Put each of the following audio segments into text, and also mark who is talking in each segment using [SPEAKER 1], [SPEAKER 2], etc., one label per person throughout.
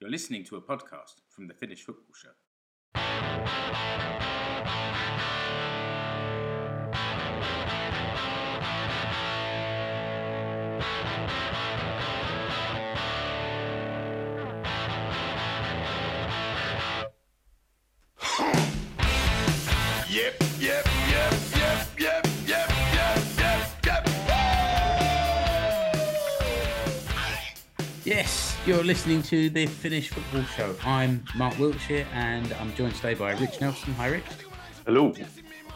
[SPEAKER 1] You're listening to a podcast from the Finnish Football Show. You're listening to the Finnish Football Show. I'm Mark Wiltshire and I'm joined today by Rich Nelson. Hi, Rich.
[SPEAKER 2] Hello.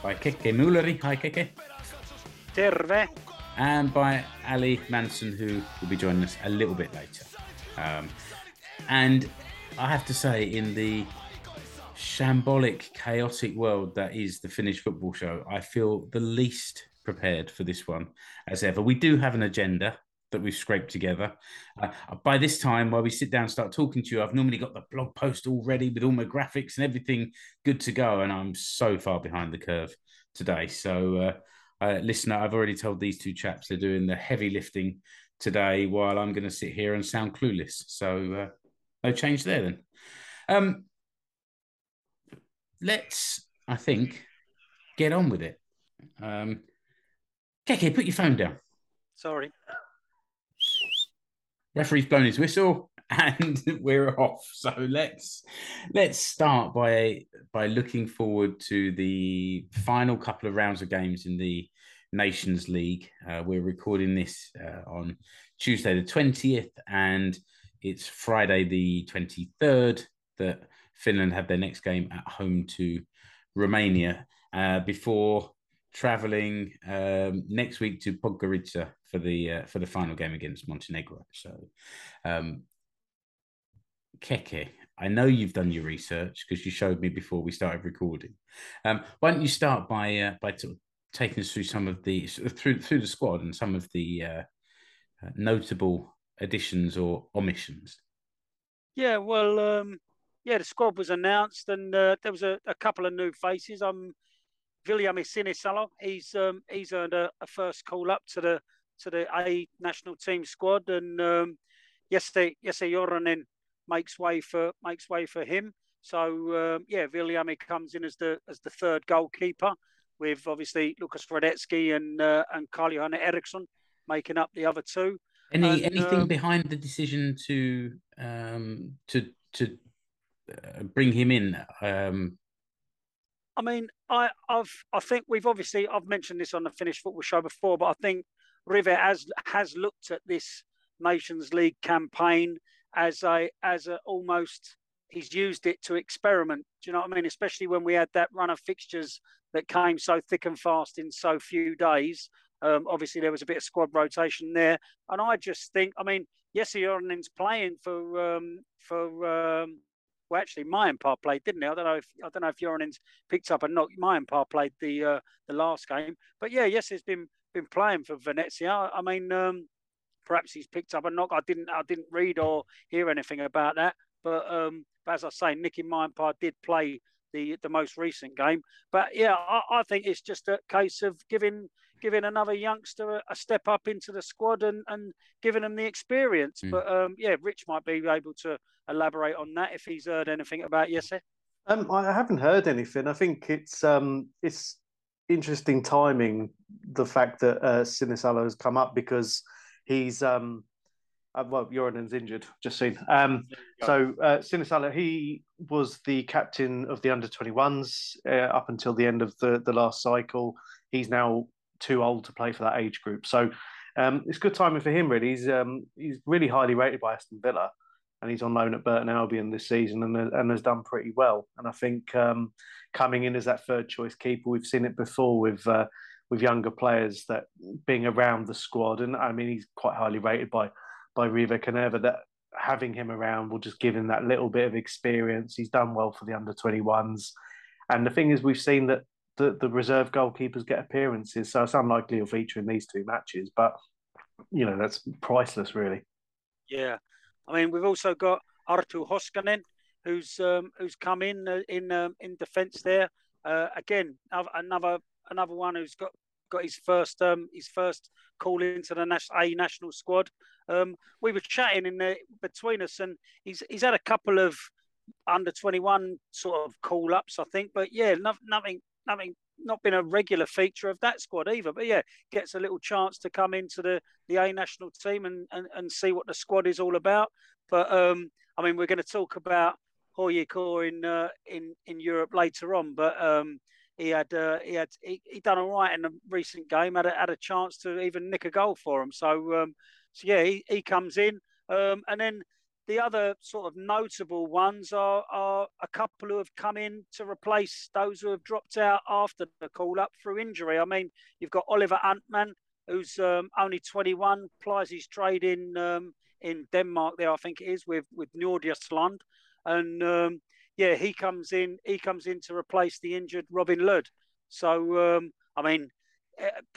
[SPEAKER 1] By Keke Mulleri. Hi, Keke.
[SPEAKER 3] Terve.
[SPEAKER 1] And by Ali Manson, who will be joining us a little bit later. Um, and I have to say, in the shambolic, chaotic world that is the Finnish Football Show, I feel the least prepared for this one as ever. We do have an agenda that we've scraped together. Uh, by this time, while we sit down and start talking to you, I've normally got the blog post all ready with all my graphics and everything good to go, and I'm so far behind the curve today. So, uh, uh, listener, I've already told these two chaps they're doing the heavy lifting today, while I'm going to sit here and sound clueless. So, uh, no change there then. Um, let's, I think, get on with it. Um, Keke, put your phone down.
[SPEAKER 3] Sorry.
[SPEAKER 1] Referee's blown his whistle and we're off. So let's let's start by by looking forward to the final couple of rounds of games in the nations league. Uh, we're recording this uh, on tuesday the 20th and it's friday the 23rd that finland have their next game at home to romania. Uh, before traveling um, next week to Podgorica for the uh, for the final game against Montenegro. So, um, Keke, I know you've done your research because you showed me before we started recording. Um, why don't you start by uh, by of taking us through some of the through through the squad and some of the uh, notable additions or omissions?
[SPEAKER 3] Yeah, well, um, yeah, the squad was announced, and uh, there was a, a couple of new faces. I'm Viljami Sinisalo, he's um, he's earned a, a, first call up to the to the A national team squad, and um, Jesse Jesse Joronen makes way for makes way for him. So um, yeah, Viljami comes in as the as the third goalkeeper, with obviously Lukas Hradecky and uh, and Carl Johan Eriksson making up the other two.
[SPEAKER 1] Any
[SPEAKER 3] and,
[SPEAKER 1] anything
[SPEAKER 3] um,
[SPEAKER 1] behind the decision to um, to to uh, bring him in? Um,
[SPEAKER 3] I mean, I, I've, I think we've obviously I've mentioned this on the Finnish football show before, but I think Rive has has looked at this Nations League campaign as a as a almost he's used it to experiment. Do you know what I mean? Especially when we had that run of fixtures that came so thick and fast in so few days. Um, obviously, there was a bit of squad rotation there, and I just think, I mean, yes, Joronen's playing for um, for um, well, actually, Mäenpää played, didn't he? I don't know if I don't know if Joronen's picked up a knock. Mäenpää played the uh, the last game, but yeah, yes, he's been been playing for Venezia. I mean, um, perhaps he's picked up a knock. I didn't I didn't read or hear anything about that, but um, but as I say, Niki Mäenpää did play the the most recent game. But yeah, I, I think it's just a case of giving giving another youngster a, a, step up into the squad and, and giving them the experience. Mm. But um, yeah, Rich might be able to elaborate on that if he's heard anything about Jesse.
[SPEAKER 2] Um, I haven't heard anything. I think it's um, it's interesting timing the fact that uh, Sinisalo has come up because he's um, uh, well, Joronen's injured. Just seen. Um, so uh, Sinisalo, he was the captain of the under 21s uh, up until the end of the the last cycle. He's now too old to play for that age group. So um, it's good timing for him. Really, he's um, he's really highly rated by Aston Villa, and he's on loan at Burton Albion this season, and and has done pretty well. And I think um, coming in as that third choice keeper, we've seen it before with. Uh, with younger players that being around the squad, and I mean he's quite highly rated by by Rive Kanerva. That having him around will just give him that little bit of experience. He's done well for the under 21s. And the thing is, we've seen that the, the reserve goalkeepers get appearances, so it's unlikely he'll feature in these two matches. But you know that's priceless, really.
[SPEAKER 3] Yeah, I mean we've also got Arttu Hoskonen, who's um, who's come in uh, in um, in defence there. Uh, again, another another one who's got got his first um his first call into the A national squad. Um, we were chatting in the between us, and he's he's had a couple of under twenty one sort of call ups, I think. But yeah, no, nothing nothing not been a regular feature of that squad either. But yeah, gets a little chance to come into the the A national team and and, and see what the squad is all about. But um, I mean, we're going to talk about HJK in uh, in in Europe later on, but um, he had uh, he had he, he done all right in the recent game. Had a, had a chance to even nick a goal for him. So um, so yeah, he, he comes in, um, and then the other sort of notable ones are are a couple who have come in to replace those who have dropped out after the call up through injury. I mean, you've got Oliver Antman, who's um, only 21, plies his trade in um, in Denmark. There, I think it is with with Nordsjælland, and um, yeah, he comes in. He comes in to replace the injured Robin Lod. So, um, I mean,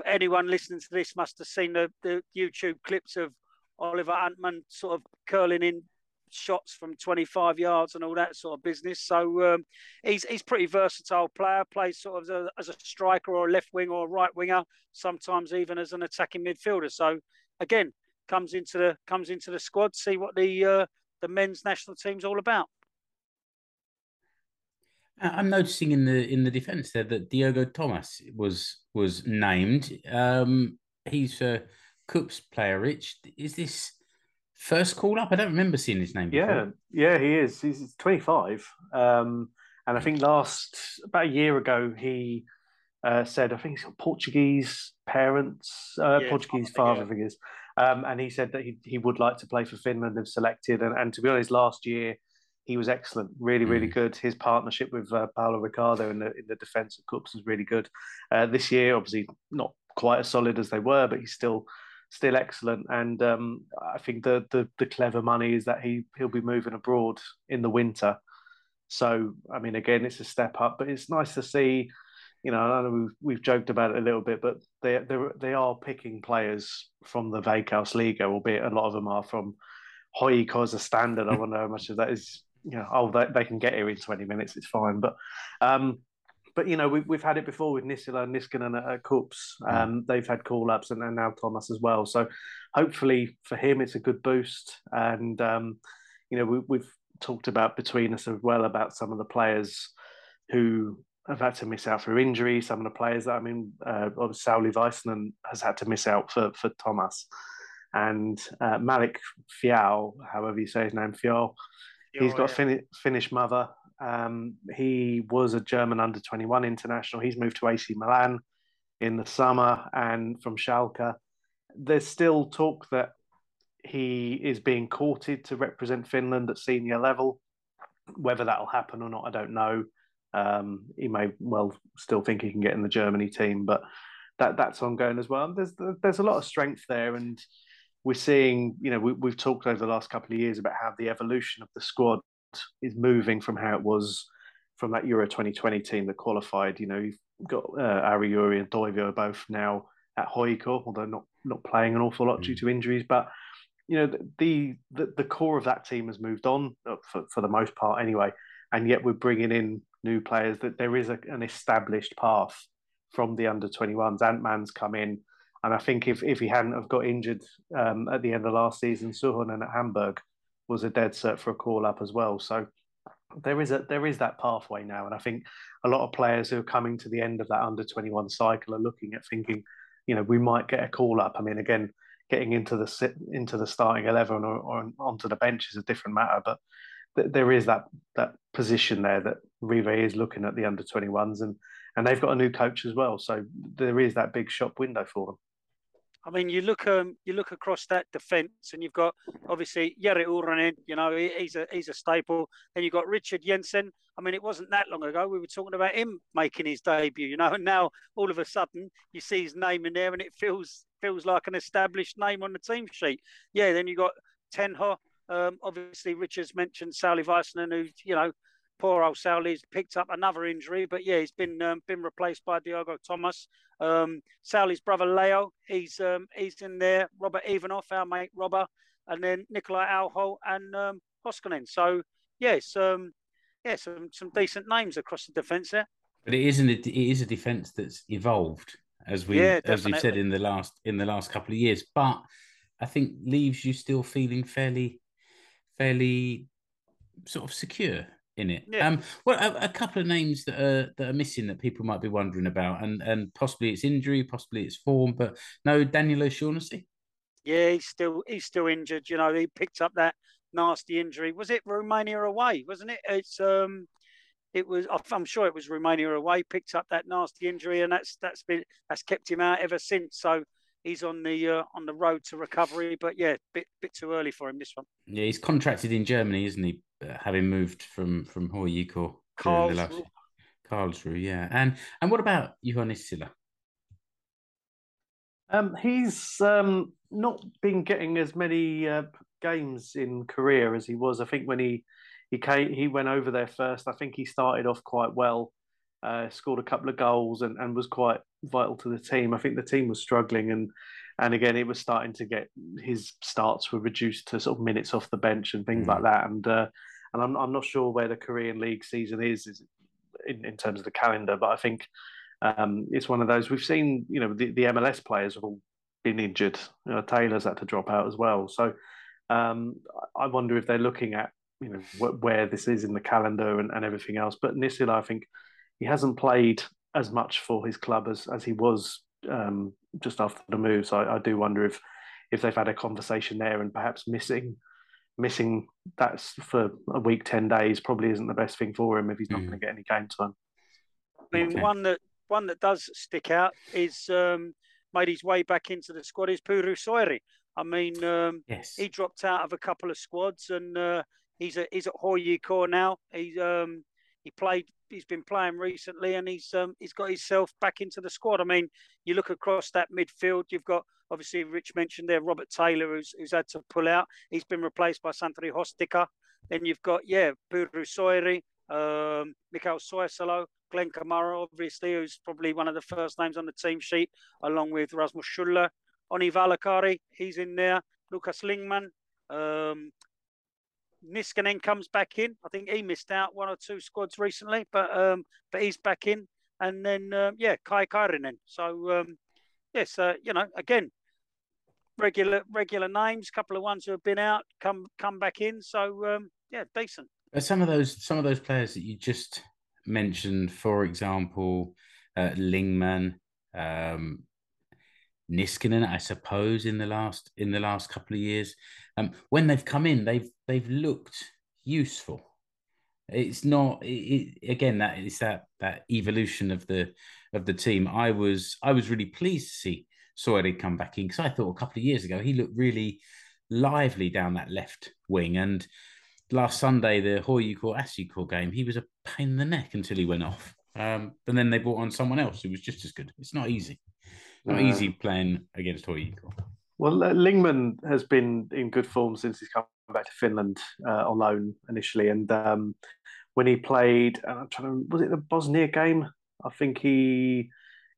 [SPEAKER 3] anyone listening to this must have seen the, the YouTube clips of Oliver Antman sort of curling in shots from 25 yards and all that sort of business. So um, he's he's pretty versatile player. Plays sort of as a, as a, striker or a left wing or a right winger. Sometimes even as an attacking midfielder. So again, comes into the comes into the squad. See what the uh, the men's national team's all about.
[SPEAKER 1] I'm noticing in the in the defence there that Diogo Tomas was was named. Um, he's a KuPS player. Rich, is this first call up? I don't remember seeing his name.
[SPEAKER 2] Before. Yeah, yeah, he is. He's 25, um, and I think last about a year ago he uh, said I think he's got Portuguese parents, uh, yeah, Portuguese father, yeah. figures, um, and he said that he he would like to play for Finland if selected. And, and to be honest, last year he was excellent, really, really mm. good. His partnership with uh, Paulo Ricardo in the in the defensive KuPS was really good. Uh, this year, obviously, not quite as solid as they were, but he's still still excellent. And um, I think the, the the clever money is that he he'll be moving abroad in the winter. So I mean, again, it's a step up, but it's nice to see. You know, I know we've, we've joked about it a little bit, but they they they are picking players from the Veikkausliiga, albeit a lot of them are from HJK as a standard. I wonder how much of that is you know, oh, they, they can get here in 20 minutes, it's fine. But, um, but you know, we, we've had it before with Nissilä and Niskanen at, at KuPS. Mm. Um, they've had call ups and, and now Tomas as well. So hopefully for him, it's a good boost. And, um, you know, we, we've talked about between us as well about some of the players who have had to miss out for injury. Some of the players that I mean, uh, Sauli Väisänen has had to miss out for for Tomas, and uh, Malik Fial, however you say his name, Fial, He's got a fin- Finnish mother. Um, he was a German under 21 international. He's moved to AC Milan in the summer and from Schalke. There's still talk that he is being courted to represent Finland at senior level. Whether that'll happen or not, I don't know. Um, he may well still think he can get in the Germany team, but that that's ongoing as well. There's there's a lot of strength there, and we're seeing, you know, we, have talked over the last couple of years about how the evolution of the squad is moving from how it was from that Euro 2020 team that qualified. You know, you've got uh, Ari Juuri and Toivio both now at HJK, although not not playing an awful lot mm. due to injuries. But you know, the, the the core of that team has moved on uh, for for the most part, anyway. And yet we're bringing in new players. That there is a, an established path from the under 21s. Antman's come in and I think if, if he hadn't have got injured um, at the end of last season, Suhonen at Hamburg was a dead cert for a call up as well. So there is a there is that pathway now, and I think a lot of players who are coming to the end of that under twenty one cycle are looking at thinking, you know, we might get a call up. I mean, again, getting into the sit into the starting eleven or, or onto the bench is a different matter, but th- there is that that position there that Rive is looking at the under twenty ones, and and they've got a new coach as well, so there is that big shop window for them.
[SPEAKER 3] I mean, you look um, you look across that defence, and you've got obviously Jere Uronen. You know, he's a he's a staple. Then you've got Richard Jensen. I mean, it wasn't that long ago we were talking about him making his debut. You know, and now all of a sudden you see his name in there, and it feels feels like an established name on the team sheet. Yeah. Then you've got Tenho. Um, obviously, Richard's mentioned Sauli Väisänen, who you know poor old Sauli's picked up another injury, but yeah, he's been um, been replaced by Diogo Tomas. Um, Sauli's brother Leo, he's um, he's in there. Robert Ivanov, our mate Robert, and then Nikolai Alho and um, Hoskonen. So yes, um, yeah, some some decent names across the defence there.
[SPEAKER 1] But it isn't. It is a defence that's evolved. as we
[SPEAKER 3] Yeah,
[SPEAKER 1] as we've said in the last in the last couple of years. But I think leaves you still feeling fairly fairly sort of secure in it.
[SPEAKER 3] Yeah.
[SPEAKER 1] Um, well, a, a couple of names that are that are missing that people might be wondering about, and and possibly it's injury, possibly it's form, but no Daniel O'Shaughnessy.
[SPEAKER 3] Yeah, he's still he's still injured. You know, he picked up that nasty injury. Was it Romania away? Wasn't it? It's um, it was. I'm sure it was Romania away. Picked up that nasty injury, and that's that's been that's kept him out ever since. So he's on the uh, on the road to recovery. But yeah, bit bit too early for him this one.
[SPEAKER 1] Yeah, he's contracted in Germany, isn't he? Uh, having moved from from HJK the last
[SPEAKER 3] Karlsruhe.
[SPEAKER 1] Karlsruhe, yeah. And and what about Johannes Silla?
[SPEAKER 2] Um, he's um, not been getting as many uh, games in career as he was. I think when he he came, he went over there first. I think he started off quite well, uh, scored a couple of goals, and, and was quite vital to the team. I think the team was struggling, and and again, it was starting to get his starts were reduced to sort of minutes off the bench and things
[SPEAKER 1] Mm.
[SPEAKER 2] like that. And uh, and I'm I'm not sure where the Korean League season is, is in, in terms of the calendar, but I think um, it's one of those we've seen. You know, the, the MLS players have all been injured. You know, Taylor's had to drop out as well. So um, I wonder if they're looking at you know wh- where this is in the calendar and, and everything else. But Nissilä, I think he hasn't played as much for his club as as he was um, just after the move. So I, I do wonder if if they've had a conversation there and perhaps missing missing that's for a week, ten days probably isn't the best thing for him if he's not
[SPEAKER 1] Mm.
[SPEAKER 2] going to get any game time.
[SPEAKER 3] I mean,
[SPEAKER 1] Okay.
[SPEAKER 3] one that one that does stick out is um, made his way back into the squad is Pyry Soiri. I mean, um,
[SPEAKER 1] Yes.
[SPEAKER 3] he dropped out of a couple of squads and uh, he's at he's at HJK now. He's um he played he's been playing recently and he's um he's got himself back into the squad. I mean, you look across that midfield, you've got obviously Rich mentioned there Robert Taylor who's who's had to pull out. He's been replaced by Santeri Hostikka. Then you've got yeah, Pyry Soiri, um, Soysalo, Glenn Kamara, obviously, who's probably one of the first names on the team sheet, along with Rasmus Schuller. Onni Valakari, he's in there. Lucas Lingman. Um, Niskanen comes back in. I think he missed out one or two squads recently, but um, but he's back in. And then um, yeah, Kaan Kairinen. So um, yes, uh, you know, again, regular regular names. Couple of ones who have been out come come back in. So um, yeah, decent.
[SPEAKER 1] Some of those some of those players that you just mentioned, for example, uh, Lingman, um, Niskanen, I suppose, in the last in the last couple of years, um, when they've come in, they've they've looked useful. It's not it, it, again that it's that that evolution of the of the team. I was I was really pleased to see Soiri come back in because I thought a couple of years ago he looked really lively down that left wing and last Sunday, the HJK SJK game, he was a pain in the neck until he went off. Um, but then they brought on someone else who was just as good. It's not easy. Not
[SPEAKER 2] Uh,
[SPEAKER 1] easy playing against HJK.
[SPEAKER 2] Well, uh, Lingman has been in good form since he's come back to Finland uh, on loan initially, and um, when he played, uh, I'm trying to, was it the Bosnia game? I think he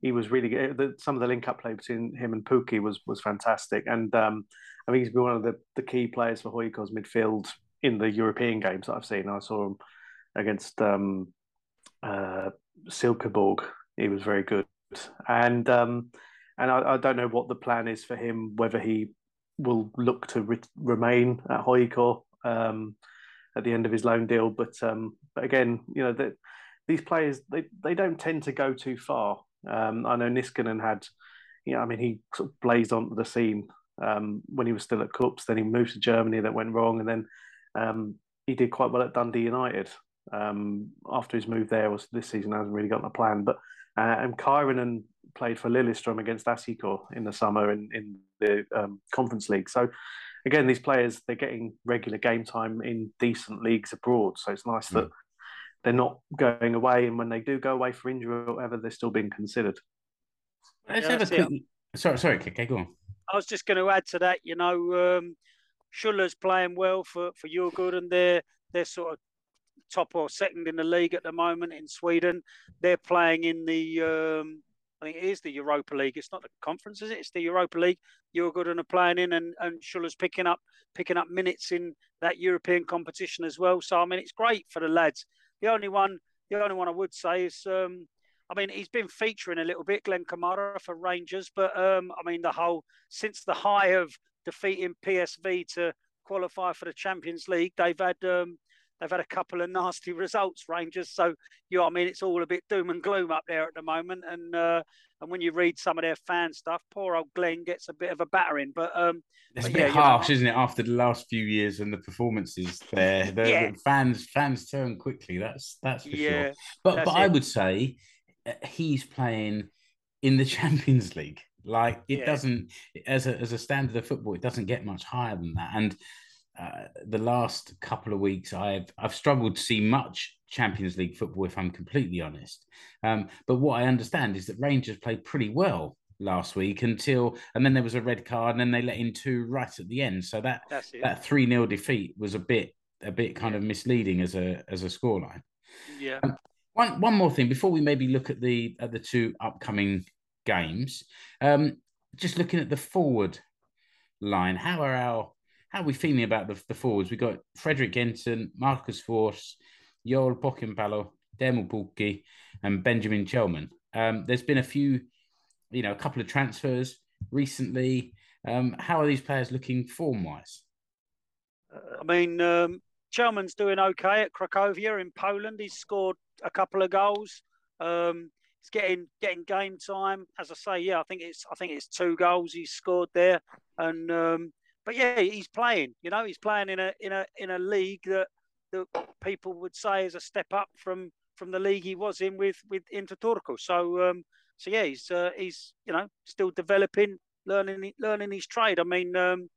[SPEAKER 2] he was really good. The, some of the link up play between him and Pukki was was fantastic, and um, I think he's been one of the, the key players for HJK's midfield in the European games that I've seen. I saw him against um, uh, Silkeborg. He was very good, and um, and I, I don't know what the plan is for him. Whether he will look to re- remain at HJK um, at the end of his loan deal, but um, but again, you know that these players they, they don't tend to go too far. Um, I know Niskanen had, you know, I mean he sort of blazed onto the scene um, when he was still at KuPS. Then he moved to Germany. That went wrong, and then um, he did quite well at Dundee United. Um, after his move there, was this season hasn't really got a plan. But uh, and Kyron played for Lillestrøm against SJK in the summer in in the um, Conference League. So again, these players they're getting regular game time in decent leagues abroad. So it's nice that they're not going away, and when they do go away for injury or whatever, they're still being considered.
[SPEAKER 1] Let's
[SPEAKER 3] Yeah,
[SPEAKER 1] have a
[SPEAKER 3] that's
[SPEAKER 1] quick. Sorry, sorry, Keke, go on.
[SPEAKER 3] I was just going to add to that, you know, um, Schuller's playing well for for Djurgården, and they're they're sort of top or second in the league at the moment in Sweden. They're playing in the um, I think it is the Europa League. It's not the conference, is it? It's the Europa League. Djurgården are playing in, and and Schuller's picking up picking up minutes in that European competition as well. So I mean, it's great for the lads. The only one the only one I would say is um, I mean, he's been featuring a little bit, Glenn Kamara for Rangers, but um, I mean, the whole since the high of defeating PSV to qualify for the Champions League, they've had um, they've had a couple of nasty results, Rangers. So you know, I mean, it's all a bit doom and gloom up there at the moment, and uh, and when you read some of their fan stuff, poor old Glenn gets a bit of a battering. But um,
[SPEAKER 1] it's
[SPEAKER 3] but
[SPEAKER 1] a bit
[SPEAKER 3] yeah, you know,
[SPEAKER 1] harsh, isn't it? After the last few years and the performances there, the,
[SPEAKER 3] Yeah.
[SPEAKER 1] fans fans turn quickly. That's that's for
[SPEAKER 3] Yeah,
[SPEAKER 1] sure. But but I would say uh, he's playing in the Champions League. Like it
[SPEAKER 3] Yeah.
[SPEAKER 1] doesn't as a as a standard of football, it doesn't get much higher than that. And uh, the last couple of weeks, I've I've struggled to see much Champions League football, if I'm completely honest. Um, but what I understand is that Rangers played pretty well last week until, and then there was a red card, and then they let in two right at the end. So that that three 0 defeat was a bit a bit kind of misleading as a as a scoreline.
[SPEAKER 3] yeah.
[SPEAKER 1] One one more thing before we maybe look at the at the two upcoming games. Um, just looking at the forward line, how are our how are we feeling about the, the forwards? We've got Fredrik Jensen, Marcus Forss, Joel Pohjanpalo, Teemu Pukki, and Benjamin Källman. Um, there's been a few, you know, a couple of transfers recently. Um, how are these players looking form wise?
[SPEAKER 3] I mean, um, Källman's doing okay at Cracovia in Poland. He's scored a couple of goals. Um, he's getting getting game time. As I say, yeah, I think it's I think it's two goals he's scored there. And um, but yeah, he's playing. You know, he's playing in a in a in a league that that people would say is a step up from from the league he was in with with Inter Turku. So um, so yeah, he's uh, he's you know still developing, learning learning his trade. I mean, um,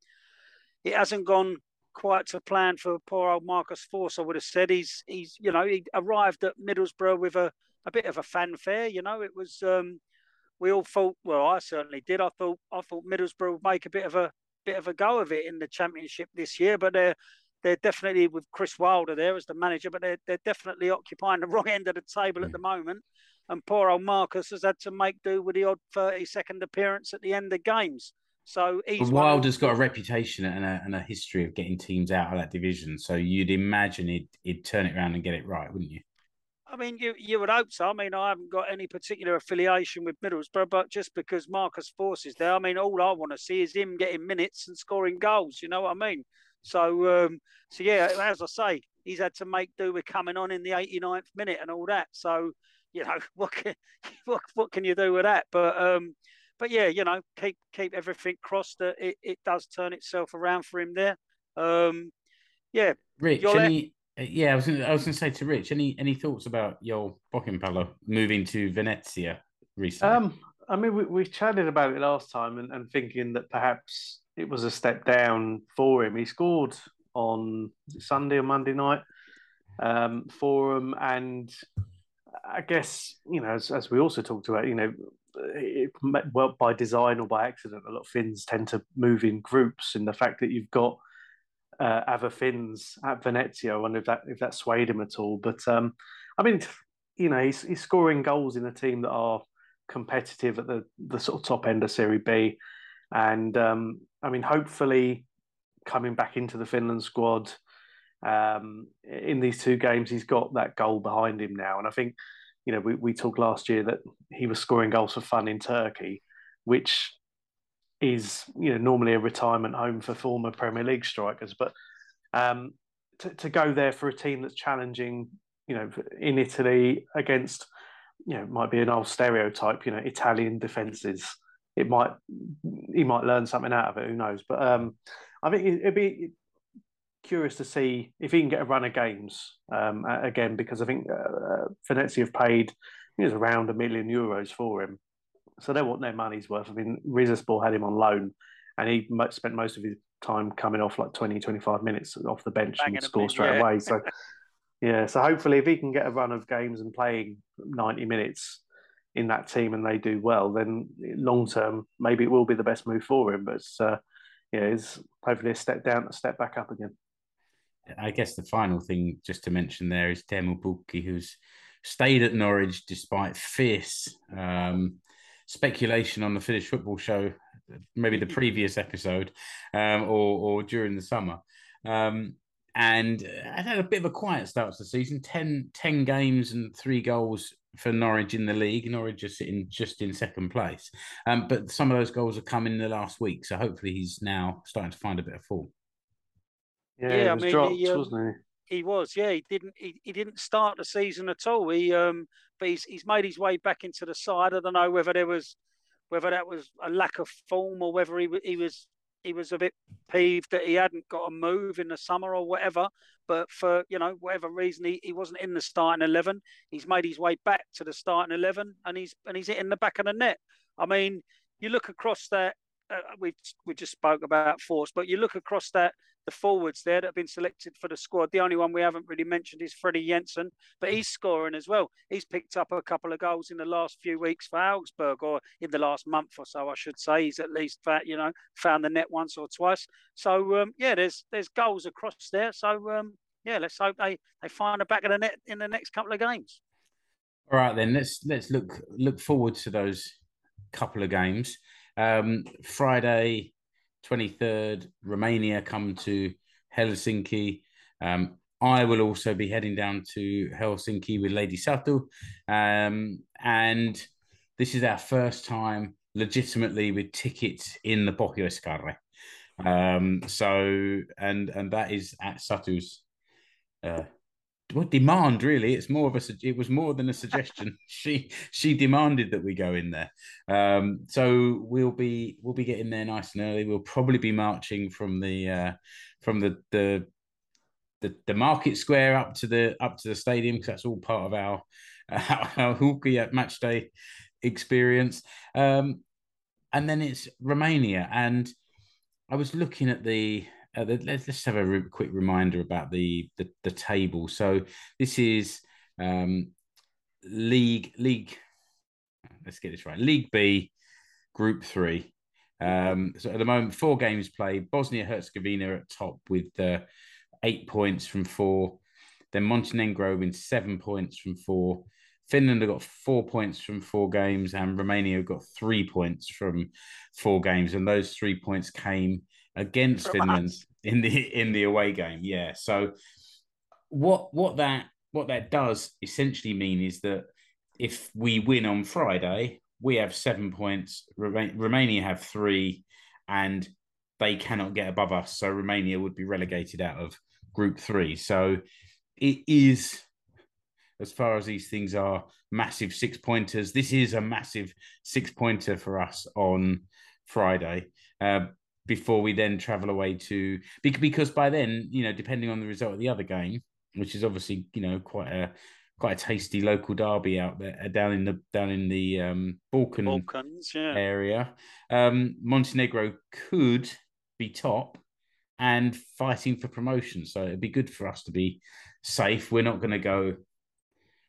[SPEAKER 3] it hasn't gone quite to plan for poor old Marcus Forss. I would have said he's he's you know he arrived at Middlesbrough with a, a bit of a fanfare. You know, it was um, we all thought. Well, I certainly did. I thought I thought Middlesbrough would make a bit of a bit of a go of it in the Championship this year, but they're they're definitely with Chris Wilder there as the manager, but they're they're definitely occupying the wrong end of the table at the moment. And poor old Marcus has had to make do with the odd thirty second appearance at the end of games. So he's
[SPEAKER 1] Wilder's got a reputation and a, and a history of getting teams out of that division, so you'd imagine he'd, he'd turn it around and get it right, wouldn't you?
[SPEAKER 3] I mean, you you would hope so. I mean, I haven't got any particular affiliation with Middlesbrough, but just because Marcus Forss is there, I mean, all I want to see is him getting minutes and scoring goals. You know what I mean? So, um, so yeah, as I say, he's had to make do with coming on in the 89th minute and all that. So, you know, what can what, what can you do with that? But um, but yeah, you know, keep keep everything crossed that it, it does turn itself around for him there. Um, yeah, You're
[SPEAKER 1] any, yeah, I was gonna, I was going to say to Rich, any any thoughts about Joel Pohjanpalo moving to Venezia recently?
[SPEAKER 2] Um, I mean, we, we chatted about it last time and, and thinking that perhaps it was a step down for him. He scored on Sunday or Monday night um, for him, and I guess you know, as, as we also talked about, you know, it, well by design or by accident, a lot of Finns tend to move in groups, and the fact that you've got uh, other Finns at Venezia, I wonder if that if that swayed him at all. But um, I mean, you know, he's, he's scoring goals in a team that are competitive at the the sort of top end of Serie B, and um, I mean, hopefully, coming back into the Finland squad um, in these two games, he's got that goal behind him now, and I think. You know, we, we talked last year that he was scoring goals for fun in Turkey, which is you know normally a retirement home for former Premier League strikers. But um, to, to go there for a team that's challenging, you know, in Italy against, you know, might be an old stereotype, you know, Italian defences. It might he might learn something out of it. Who knows? But um, I think it'd be curious to see if he can get a run of games um, again because I think uh, Venezia have paid it was around a million euros for him, so they want their money's worth. I mean, Rizespor had him on loan, and he spent most of his time coming off like 20, 25 minutes off the bench
[SPEAKER 3] Banging
[SPEAKER 2] and
[SPEAKER 3] them
[SPEAKER 2] score
[SPEAKER 3] in,
[SPEAKER 2] straight
[SPEAKER 3] yeah.
[SPEAKER 2] away. So, yeah, so hopefully if he can get a run of games and playing 90 minutes in that team and they do well, then long term, maybe it will be the best move for him. But it's, uh, yeah, it's hopefully a step down, a step back up again.
[SPEAKER 1] I guess the final thing just to mention there is Teemu Pukki, who's stayed at Norwich despite fierce um, speculation on the Finnish football show, maybe the previous episode um, or, or during the summer. Um, and I had a bit of a quiet start to the season 10, 10 games and three goals for Norwich in the league. Norwich are sitting just in second place, um, but some of those goals have come in the last week, so hopefully he's now starting to find a bit of form.
[SPEAKER 2] Yeah,
[SPEAKER 3] Yeah,
[SPEAKER 2] he
[SPEAKER 3] I
[SPEAKER 2] was
[SPEAKER 3] mean,
[SPEAKER 2] dropped,
[SPEAKER 3] he, um,
[SPEAKER 2] wasn't
[SPEAKER 3] He was, yeah. He didn't. He, he didn't start the season at all. He, um, but he's he's made his way back into the side. I don't know whether there was, whether that was a lack of form or whether he he was he was a bit peeved that he hadn't got a move in the summer or whatever. But for you know whatever reason, he, he wasn't in the starting eleven. He's made his way back to the starting eleven, and he's and he's hitting the back of the net. I mean, you look across that. Uh, we we just spoke about Forss, but you look across that the forwards there that have been selected for the squad. The only one we haven't really mentioned is Freddie Jensen, but he's scoring as well. He's picked up a couple of goals in the last few weeks for Augsburg, or in the last month or so, I should say. He's at least that you know found the net once or twice. So um, yeah, there's there's goals across there. So um, yeah, let's hope they they find the back of the net in the next couple of games.
[SPEAKER 1] All right, then let's let's look look forward to those couple of games. Um, Friday, twenty third, Romania come to Helsinki. Um, I will also be heading down to Helsinki with Lady Satu, um, and this is our first time legitimately with tickets in the Pohjoiskaarre. Um, so and and that is at Satu's uh, well, demand really. It's more of a it was more than a suggestion. She she demanded that we go in there. Um so we'll be we'll be getting there nice and early. We'll probably be marching from the uh from the the the, the market square up to the up to the stadium because that's all part of our our hockey at match day experience. Um and then it's romania. And i was looking at the uh, let's just have a re- quick reminder about the, the the table. So this is um, league league. Let's get this right. League B, Group Three. Um, so at the moment, four games played. Bosnia Herzegovina at top with uh, eight points from four. Then Montenegro in seven points from four. Finland have got four points from four games, and Romania got three points from four games. And those three points came against
[SPEAKER 3] From
[SPEAKER 1] Finland in the in the away game. Yeah. So what what that what that does essentially mean is that if we win on Friday, we have seven points. Roma- Romania have three, and they cannot get above us. So Romania would be relegated out of Group Three. So it is, as far as these things are, massive six pointers. This is a massive six pointer for us on Friday. Uh, before we then travel away to because by then you know depending on the result of the other game which is obviously you know quite a quite a tasty local derby out there uh, down in the down in the um balkan
[SPEAKER 3] Balkans, yeah.
[SPEAKER 1] area um montenegro could be top and fighting for promotion. So it'd be good for us to be safe. We're not going to go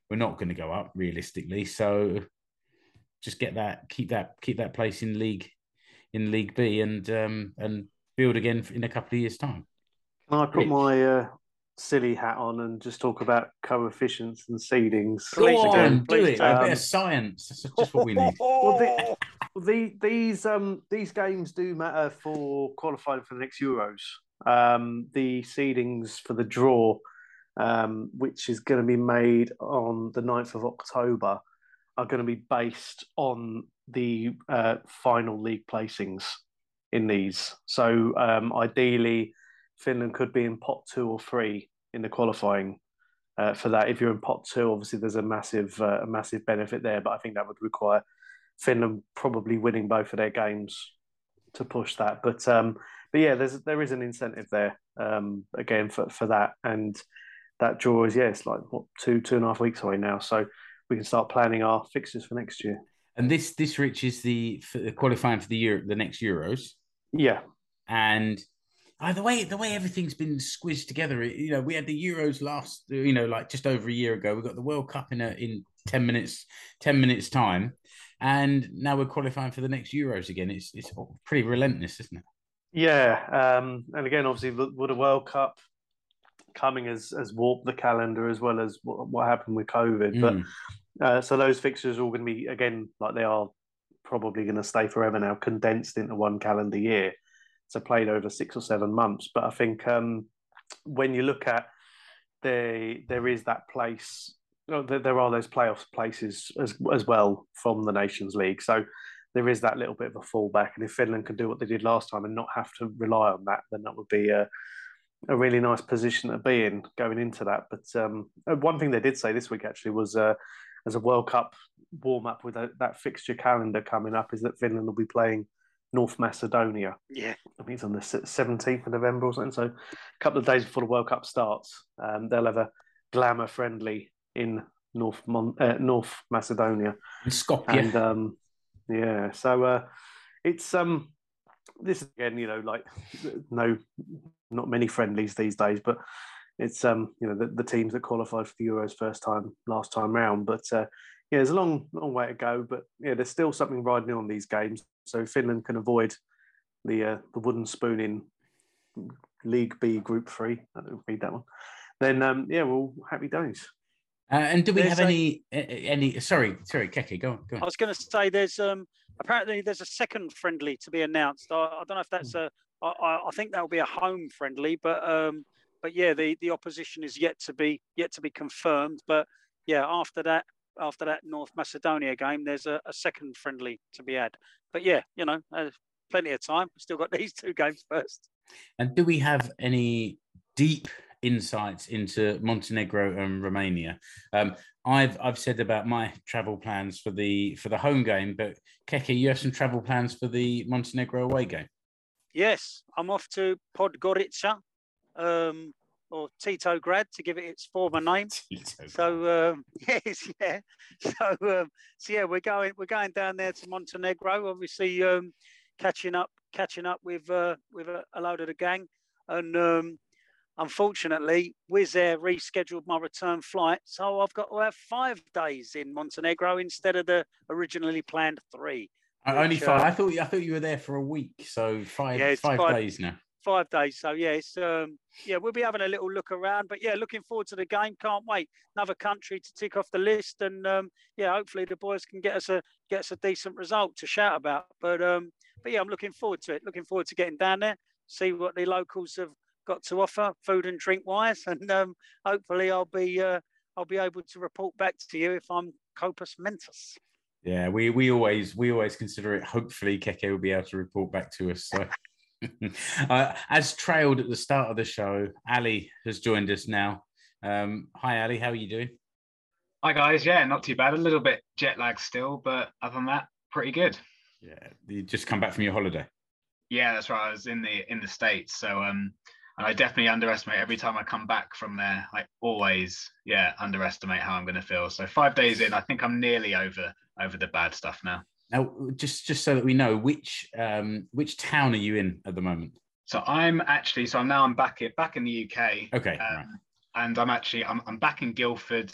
[SPEAKER 1] we're not going to go up realistically. So just get that keep that keep that place in league in League B and um, and build again in a couple of years' time.
[SPEAKER 2] Can I put
[SPEAKER 1] Rich.
[SPEAKER 2] my uh, silly hat on and just talk about coefficients and seedings?
[SPEAKER 1] Go
[SPEAKER 3] Please do,
[SPEAKER 1] on, do
[SPEAKER 3] please
[SPEAKER 1] it.
[SPEAKER 3] do.
[SPEAKER 1] A bit
[SPEAKER 2] Um,
[SPEAKER 1] of science. That's just what we need.
[SPEAKER 2] Well, the, the, these um, these games do matter for qualifying for the next Euros. Um, the seedings for the draw, um, which is going to be made on the 9th of October, are going to be based on the uh, final league placings in these. So um, ideally, Finland could be in pot two or three in the qualifying uh, for that. If you're in pot two, obviously there's a massive uh, a massive benefit there, but I think that would require Finland probably winning both of their games to push that. But um, but yeah, there's there is an incentive there um, again for for that, and that draw is yeah, like what two two and a half weeks away now, so we can start planning our fixtures for next year.
[SPEAKER 1] And this this Rich is the for the qualifying for the year the next Euros.
[SPEAKER 2] Yeah,
[SPEAKER 1] And uh, the way the way everything's been squeezed together, you know, we had the Euros last, you know, like just over a year ago. We got the World Cup in a, in ten minutes, ten minutes time, and now we're qualifying for the next Euros again. It's it's pretty relentless, isn't it?
[SPEAKER 2] yeah, um, and again, obviously, with the World Cup coming as as warped the calendar as well as what, what happened with COVID, but. Uh, so those fixtures are all going to be again like they are probably going to stay forever now, condensed into one calendar year, so played over six or seven months. But I think um, when you look at there, there is that place oh, there, are those playoff places as as well from the Nations League. So there is that little bit of a fallback. And if Finland can do what they did last time and not have to rely on that, then that would be a, a really nice position to be in going into that. But um, uh, one thing they did say this week actually was uh, as a World Cup warm up with a, that fixture calendar coming up is that Finland will be playing North Macedonia.
[SPEAKER 3] Yeah.
[SPEAKER 2] I think it's on the 17th of November or something. So a couple of days before the World Cup starts, um, they'll have a glamour friendly in North Mon- uh, North Macedonia.
[SPEAKER 1] And Skopje.
[SPEAKER 2] And um, yeah, so uh, it's um, this again, you know, like no, not many friendlies these days, but it's um, you know, the, the teams that qualified for the Euros first time last time round. But uh, yeah, there's a long, long way to go. But yeah, there's still something riding on these games. So Finland can avoid the uh, the wooden spoon in League B Group Three. I don't read that one. Then um, yeah, well, happy days.
[SPEAKER 1] Uh, and do we
[SPEAKER 3] There's
[SPEAKER 1] have
[SPEAKER 3] a-
[SPEAKER 1] any any? Sorry, sorry, Keke, go on, go
[SPEAKER 3] I was going to say there's um apparently there's a second friendly to be announced. I, I don't know if that's a I, I I think that will be a home friendly, but um but yeah the the opposition is yet to be yet to be confirmed. But yeah, after that after that North Macedonia game, there's a, a second friendly to be had. But yeah, you know, uh, plenty of time. We've Still got these two games first.
[SPEAKER 1] And do we have any deep insights into Montenegro and Romania? Um, I've I've said about my travel plans for the for the home game, but Keke, you have some travel plans for the Montenegro away game.
[SPEAKER 3] Yes, I'm off to Podgorica, um, or Titograd to give it its former name. So um, yes, yeah. So um, so yeah, we're going we're going down there to Montenegro. Obviously, um, catching up catching up with uh, with a, a load of the gang, and um, unfortunately, Wizz Air rescheduled my return flight, so I've got to have five days in Montenegro instead of the originally planned three.
[SPEAKER 1] Uh, Only five.
[SPEAKER 3] uh,
[SPEAKER 1] I thought I thought you were there for a week, so five
[SPEAKER 3] Yeah,
[SPEAKER 1] five
[SPEAKER 3] five-
[SPEAKER 1] days now.
[SPEAKER 3] Five days. So yeah, it's um, yeah, we'll be having a little look around. But yeah, looking forward to the game. Can't wait. Another country to tick off the list, and um, yeah, hopefully the boys can get us a get us a decent result to shout about. But um, but yeah, I'm looking forward to it. Looking forward to getting down there, see what the locals have got to offer, food and drink wise, and um, hopefully I'll be uh, I'll be able to report back to you if I'm copus mentis.
[SPEAKER 1] Yeah, we we always we always consider it. Hopefully, Keke will be able to report back to us. So, uh, as trailed at the start of the show, Ali has joined us now. Um, hi, Ali. How are you doing?
[SPEAKER 4] Hi guys, yeah, not too bad. A little bit jet lag still, but other than that, pretty good.
[SPEAKER 1] Yeah, you just come back from your holiday.
[SPEAKER 4] Yeah, that's right. I was in the in the states, so um, and I definitely underestimate every time I come back from there. I always, yeah, underestimate how I'm going to feel. So five days in, I think I'm nearly over over the bad stuff now.
[SPEAKER 1] Now, just just so that we know, which um, which town are you in at the moment?
[SPEAKER 4] So I'm actually, so now I'm back in back in the UK.
[SPEAKER 1] Okay,
[SPEAKER 4] um,
[SPEAKER 1] right.
[SPEAKER 4] and I'm actually I'm, I'm back in Guildford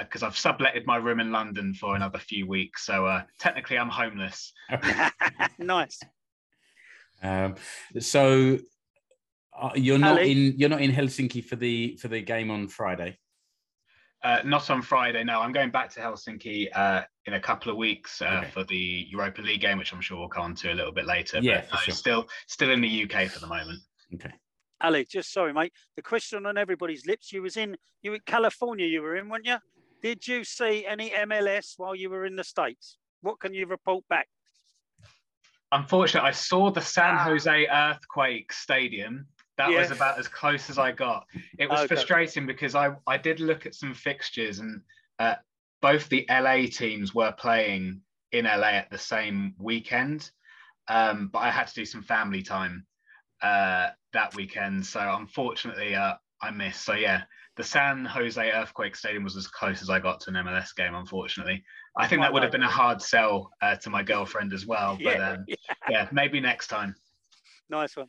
[SPEAKER 4] because I've subletted my room in London for another few weeks. So uh, technically, I'm homeless.
[SPEAKER 1] Okay.
[SPEAKER 3] nice.
[SPEAKER 1] Um, so uh, you're not
[SPEAKER 3] Ali?
[SPEAKER 1] in you're not in Helsinki for the for the game on Friday.
[SPEAKER 4] Uh, not on Friday. No, I'm going back to Helsinki uh, in a couple of weeks uh,
[SPEAKER 1] Okay.
[SPEAKER 4] for the Europa League game, which I'm sure we'll come on to a little bit later.
[SPEAKER 1] Yeah,
[SPEAKER 4] but
[SPEAKER 1] for
[SPEAKER 4] no,
[SPEAKER 1] sure.
[SPEAKER 4] still, still in the UK for the moment.
[SPEAKER 1] Okay.
[SPEAKER 3] Ali, just sorry, mate. The question on everybody's lips: you was in, you in California, you were in, weren't you? Did you see any MLS while you were in the states? What can you report back?
[SPEAKER 4] Unfortunately, I saw the San
[SPEAKER 3] Ah.
[SPEAKER 4] Jose Earthquake Stadium. That was about as close as I got. It was
[SPEAKER 3] Okay.
[SPEAKER 4] frustrating because I, I did look at some fixtures and uh, both the LA teams were playing in LA at the same weekend. Um, but I had to do some family time uh, that weekend. So unfortunately, uh, I missed. So yeah, the San Jose Earthquake Stadium was as close as I got to an MLS game, unfortunately. I think that would have been a hard sell uh, to my girlfriend as well. But
[SPEAKER 3] Yeah,
[SPEAKER 4] um,
[SPEAKER 3] yeah.
[SPEAKER 4] yeah, maybe next time.
[SPEAKER 3] Nice one.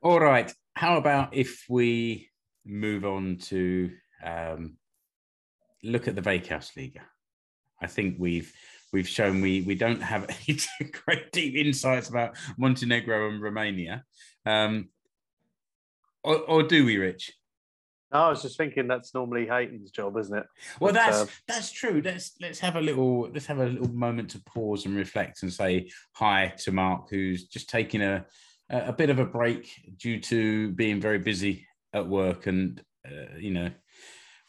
[SPEAKER 1] All right. How about if we move on to um, look at the Veikkausliiga? I think we've we've shown we we don't have any great deep insights about Montenegro and Romania, um, or, or do we, Rich?
[SPEAKER 2] No, I was just thinking that's normally Hayton's job, isn't it?
[SPEAKER 1] Well,
[SPEAKER 2] But,
[SPEAKER 1] that's
[SPEAKER 2] uh,
[SPEAKER 1] that's true. Let's let's have a little let's have a little moment to pause and reflect and say hi to Mark, who's just taking a a bit of a break due to being very busy at work and uh, you know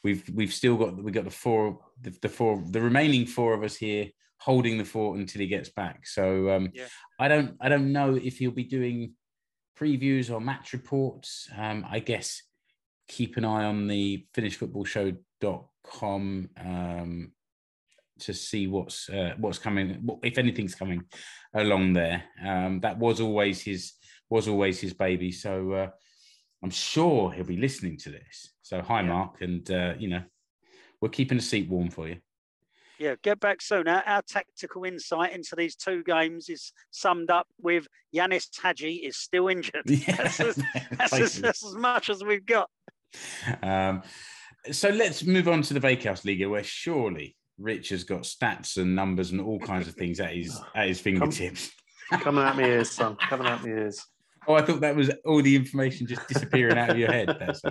[SPEAKER 1] we've we've still got we got the four the, the four the remaining four of us here holding the fort until he gets back. So um,
[SPEAKER 3] Yeah.
[SPEAKER 1] I don't I don't know if he'll be doing previews or match reports. Um, I guess keep an eye on the finnishfootballshow.com um, to see what's uh, what's coming, if anything's coming along there. Um, that was always his was always his baby. So uh, I'm sure he'll be listening to this. So hi,
[SPEAKER 3] Yeah.
[SPEAKER 1] Mark, and uh, you know we're keeping the seat warm for you.
[SPEAKER 3] Yeah, get back soon. Our, our tactical insight into these two games is summed up with Yanis Hadji is still injured. That's, as, that's, as, that's as much as we've got.
[SPEAKER 1] Um, so let's move on to the Veikkausliiga, where surely Rich has got stats and numbers and all kinds of things at his at his fingertips.
[SPEAKER 2] Coming at me ears, son. Coming at me ears.
[SPEAKER 1] Oh, I thought that was all the information just disappearing out of your head. That's.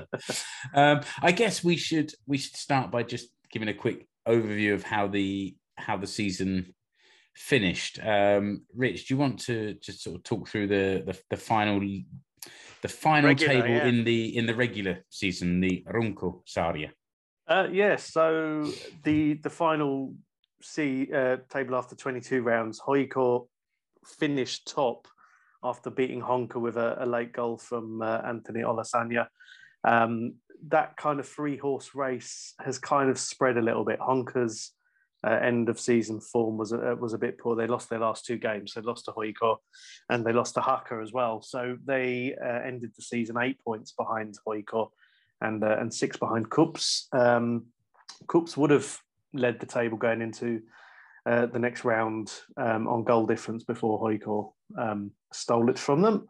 [SPEAKER 1] Um, I guess we should we should start by just giving a quick overview of how the how the season finished. Um, Rich, do you want to just sort of talk through the the, the final the final
[SPEAKER 3] Regular,
[SPEAKER 1] table
[SPEAKER 3] yeah.
[SPEAKER 1] in the in the regular season, the Runkosarja?
[SPEAKER 2] Uh, yes. so the the final C uh, table after 22 rounds, HJK finished top after beating Honka with a, a late goal from uh, Anthony Olusanya. Um, that kind of three horse race has kind of spread a little bit. Honka's uh, end of season form was a, was a bit poor. They lost their last two games. They lost to HJK and they lost to Haka as well. So they uh, ended the season eight points behind HJK and uh, and six behind KuPS. Um, would have led the table going into uh, the next round um, on goal difference before HJK um, stole it from them.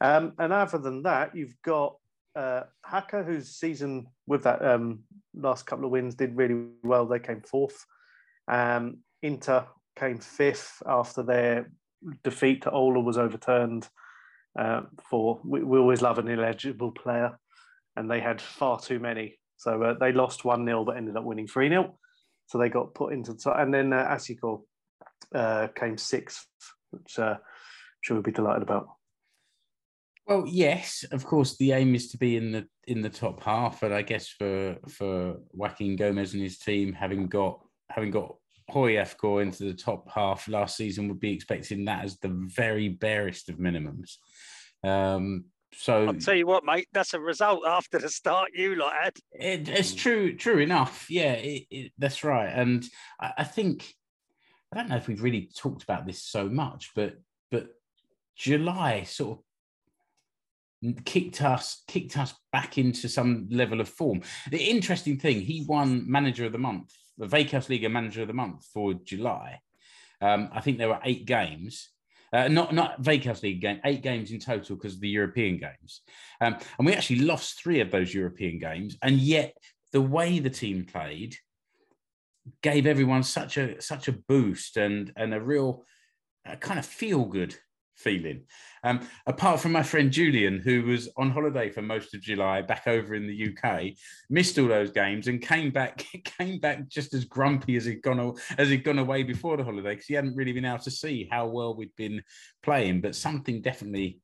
[SPEAKER 2] Um, and other than that, you've got uh, Haka, whose season with that um, last couple of wins did really well. They came fourth. Um, Inter came fifth after their defeat to Oulu was overturned. Uh, for we, we always love an illegible player and they had far too many. So uh, they lost 1 0, but ended up winning 3 0. So they got put into the top. And then uh, uh, came sixth, which uh, sure we'll be delighted about.
[SPEAKER 1] Well, yes, of course. The aim is to be in the in the top half, and I guess for for Joaquin Gomez and his team, having got having got HIFK into the top half last season, would be expecting that as the very barest of minimums. Um, so
[SPEAKER 3] I'll tell you what, mate, that's a result after the start you lot had.
[SPEAKER 1] It, it's true, true enough. Yeah, it, it, that's right. And I, I think I don't know if we've really talked about this so much, but but July sort of kicked us kicked us back into some level of form. The interesting thing, he won Manager of the Month, the Veikkausliiga Manager of the Month for July. Um, I think there were eight games. Uh, not not Veikkaus League game, eight games in total because of the European games, um, and we actually lost three of those European games, and yet the way the team played gave everyone such a such a boost and and a real uh, kind of feel good feeling. Um, apart from my friend Julian, who was on holiday for most of July back over in the UK, missed all those games and came back came back just as grumpy as he'd gone as he'd gone away before the holiday because he hadn't really been able to see how well we'd been playing. But something definitely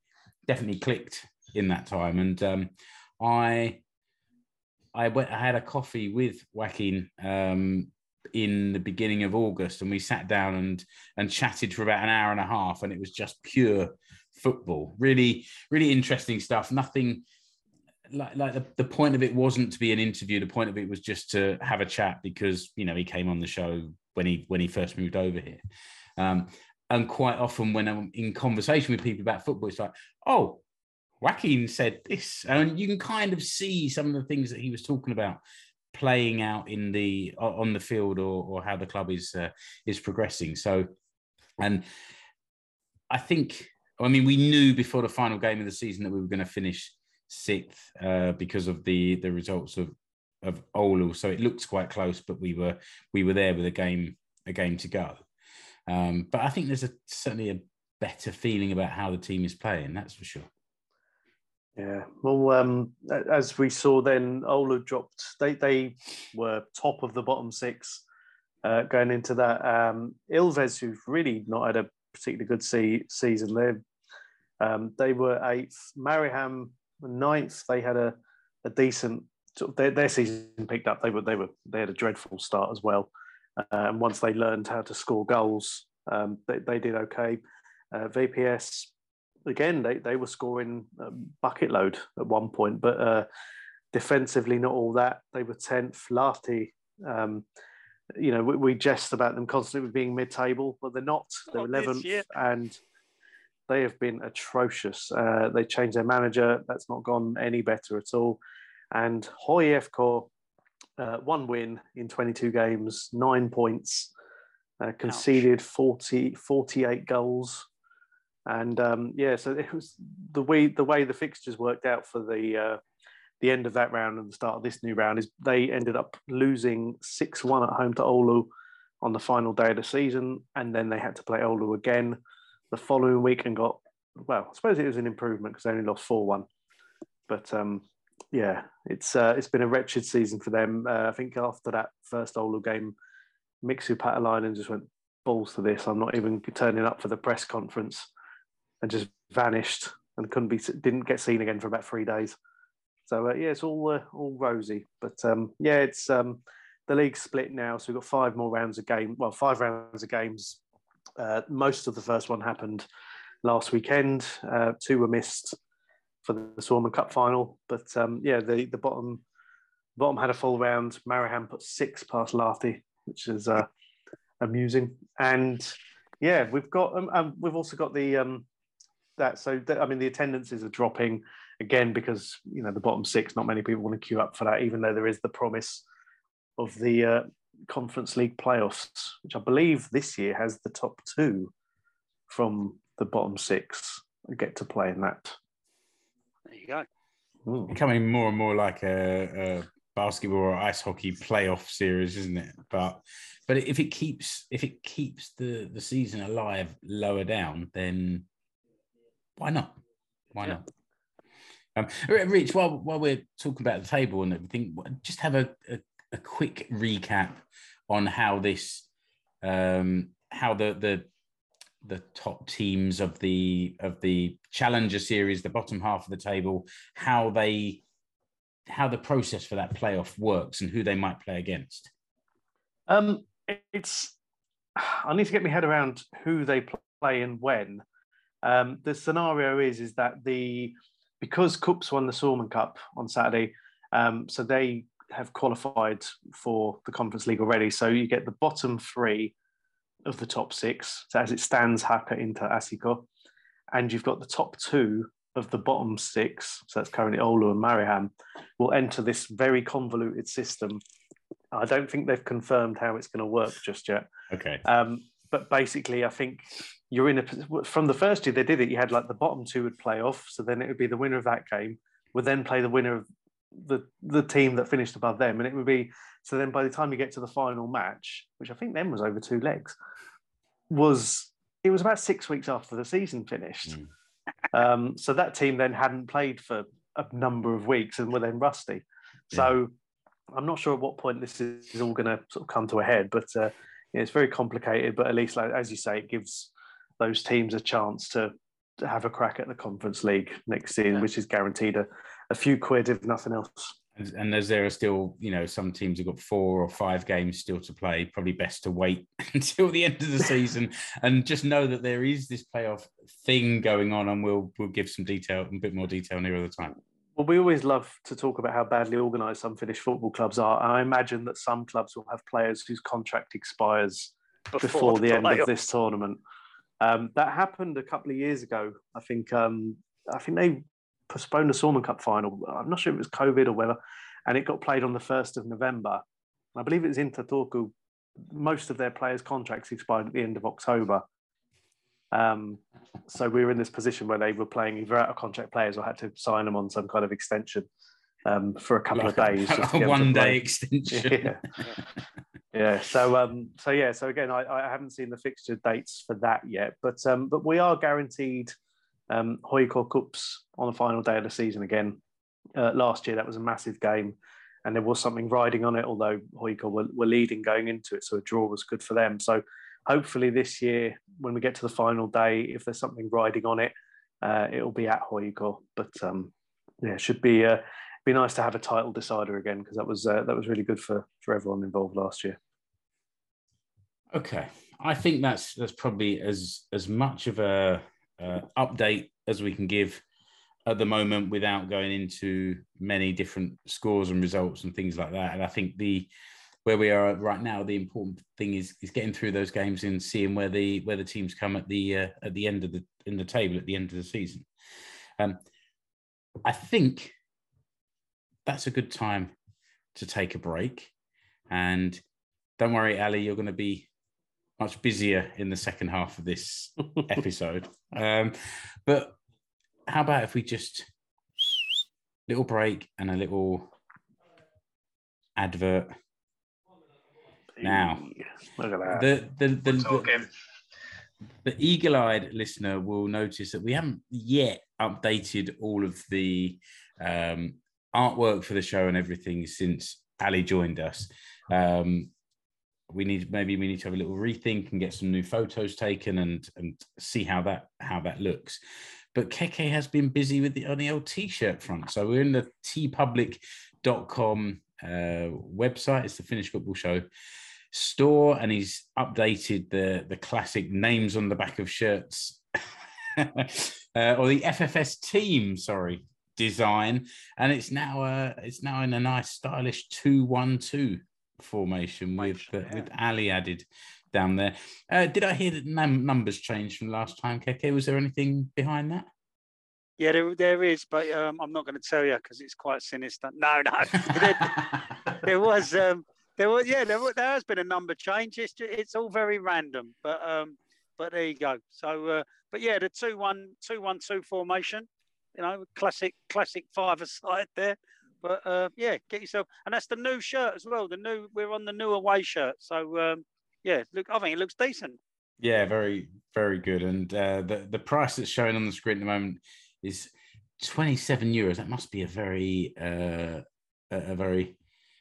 [SPEAKER 1] definitely clicked in that time, and um, I I went I had a coffee with Joaquin um, in the beginning of August, and we sat down and and chatted for about an hour and a half, and it was just pure football. Really, really interesting stuff. Nothing like like the, the point of it wasn't to be an interview. The point of it was just to have a chat because you know he came on the show when he when he first moved over here. Um, and quite often when I'm in conversation with people about football, it's like, oh, Joaquin said this, and you can kind of see some of the things that he was talking about playing out in the on the field or, or how the club is uh, is progressing. So, and I think I mean we knew before the final game of the season that we were going to finish sixth uh, because of the the results of of Oulu. So it looked quite close, but we were we were there with a game a game to go. Um, but I think there's a certainly a better feeling about how the team is playing. That's for sure.
[SPEAKER 2] Yeah. Well, um, as we saw then, Oulu dropped. They they were top of the bottom six uh, going into that. Um, Ilves, who've really not had a particularly good se- season, they um, they were eighth. Mariehamn ninth. They had a, a decent sort of their, their season picked up. They were they were they had a dreadful start as well, uh, and once they learned how to score goals, um, they they did okay. Uh, VPS again, they they were scoring a bucket load at one point, but uh, defensively not all that. They were tenth. Lahti, um, you know, we, we jest about them constantly being mid-table, but they're not. They're
[SPEAKER 3] Not
[SPEAKER 2] eleventh,
[SPEAKER 3] year.
[SPEAKER 2] and they have been atrocious. Uh, they changed their manager. That's not gone any better at all. And HIFK, uh, one win in 22 games, nine points, uh, conceded 40, 48 goals. And um, yeah, so it was the way the way the fixtures worked out for the uh, the end of that round and the start of this new round is they ended up losing six one at home to Oulu on the final day of the season, and then they had to play Oulu again the following week and got well. I suppose it was an improvement because they only lost four one, but um, yeah, it's uh, it's been a wretched season for them. Uh, I think after that first Oulu game, Mixu Paatelainen just went balls to this. I'm not even turning up for the press conference, and just vanished and couldn't be didn't get seen again for about three days. So uh, yeah, it's all uh, all rosy, but um, yeah, it's um, the league's split now, so we've got five more rounds of game. Well, five rounds of games. Uh, most of the first one happened last weekend. Uh, two were missed for the Suomen Cup final, but um, yeah, the the bottom bottom had a full round. Mariehamn put six past Lahti, which is uh, amusing, and yeah, we've got um, um, we've also got the um, that. So th- I mean, the attendances are dropping again because you know the bottom six. Not many people want to queue up for that, even though there is the promise of the uh, Conference League playoffs, which I believe this year has the top two from the bottom six get to play in that.
[SPEAKER 3] There you go.
[SPEAKER 2] Mm.
[SPEAKER 1] becoming more and more like a, a basketball or ice hockey playoff series, isn't it? But but if it keeps if it keeps the the season alive lower down, then why not? Why
[SPEAKER 3] Yeah.
[SPEAKER 1] not? Um, Rich, while while we're talking about the table and everything, just have a, a, a quick recap on how this um, how the the the top teams of the of the challenger series the bottom half of the table how they how the process for that playoff works and who they might play against
[SPEAKER 2] Um, it's I need to get my head around who they play and when. Um, the scenario is is that the because KuPS won the Suomen Cup on Saturday, um, so they have qualified for the Conference League already. So you get the bottom three of the top six. So as it stands, Haka into SJK, and you've got the top two of the bottom six. So that's currently Oulu and Mariehamn will enter this very convoluted system I don't think they've confirmed how it's going to work just yet.
[SPEAKER 1] okay
[SPEAKER 2] Um, but basically, I think you're in a from the first year they did it. You had like the bottom two would play off, so then it would be the winner of that game would then play the winner of the the team that finished above them, and it would be so. Then by the time you get to the final match, which I think then was over two legs, was it was about six weeks after the season finished.
[SPEAKER 1] Mm.
[SPEAKER 2] Um, so that team then hadn't played for a number of weeks and were then rusty. So I'm not sure at what point this is all going to sort of come to a head, but uh, yeah, it's very complicated. But at least, like, as you say, it gives those teams a chance to, to have a crack at the Conference League next season,
[SPEAKER 3] Yeah.
[SPEAKER 2] which is guaranteed a, a few quid if nothing else.
[SPEAKER 1] and, and as there are still you know some teams have got four or five games still to play probably best to wait until the end of the season and just know that there is this playoff thing going on and we'll we'll give some detail a bit more detail nearer the time
[SPEAKER 2] Well, we always love to talk about how badly organised some Finnish football clubs are. And I imagine that some clubs will have players whose contract expires before, the, end of this tournament. Um, that happened a couple of years ago. I think um, I think they postponed the Suomen Cup final. I'm not sure if it was COVID or whether, and it got played on the first of November. I believe it was in Tatorku. Most of their players' contracts expired at the end of October. Um, so we were in this position where they were playing either out of contract players or had to sign them on some kind of extension um, for a couple
[SPEAKER 1] Like
[SPEAKER 2] of
[SPEAKER 1] a-
[SPEAKER 2] days.
[SPEAKER 1] a
[SPEAKER 2] to
[SPEAKER 1] one day extension
[SPEAKER 2] Yeah. yeah. So um, so yeah. So again, I, I haven't seen the fixture dates for that yet, but um, but we are guaranteed um, HJK KuPS on the final day of the season again. Uh, last year, that was a massive game, and there was something riding on it. Although HJK were, were leading going into it, so a draw was good for them. So hopefully this year, when we get to the final day, if there's something riding on it, uh, it'll be at HJK. But um, yeah, should be. Uh, be nice to have a title decider again because that was uh, that was really good for for everyone involved last year.
[SPEAKER 1] Okay, I think that's that's probably as as much of a uh, update as we can give at the moment without going into many different scores and results and things like that. And I think the where we are right now, the important thing is is getting through those games and seeing where the where the teams come at the uh, at the end of the in the table at the end of the season. Um, I think that's a good time to take a break. And don't worry, Ali, you're going to be much busier in the second half of this episode. Um, but how about if we just little break and a little advert now.
[SPEAKER 2] Look at that.
[SPEAKER 1] The the the, the, the eagle-eyed listener will notice that we haven't yet updated all of the um, artwork for the show and everything since Ali joined us. Um, we need maybe we need to have a little rethink and get some new photos taken and and see how that how that looks. But Keke has been busy with the on the old t-shirt front. So we're in the teepublic.com uh, website. It's the Finnish Football Show store, and he's updated the the classic names on the back of shirts, uh, or the FFS team. Sorry, design, and it's now uh, it's now in a nice stylish two one two formation with uh,
[SPEAKER 2] yeah.
[SPEAKER 1] with Ali added down there. Uh, did I hear that num- numbers changed from last time, Keke? Was there anything behind that?
[SPEAKER 3] Yeah, there, there is, but um, I'm not going to tell you because it's quite sinister. No, no, there, there was, um, there was, yeah, there, wa- there has been a number change. It's ju- it's all very random, but um, but there you go. So, uh, but yeah, the two one two one two formation, you know, classic classic five aside there. But uh, yeah, get yourself, and that's the new shirt as well. The new we're on the new away shirt, so um, yeah, look, I think it looks decent.
[SPEAKER 1] Yeah, very, very good. And uh, the the price that's showing on the screen at the moment is twenty seven euros. That must be a very uh, a, a very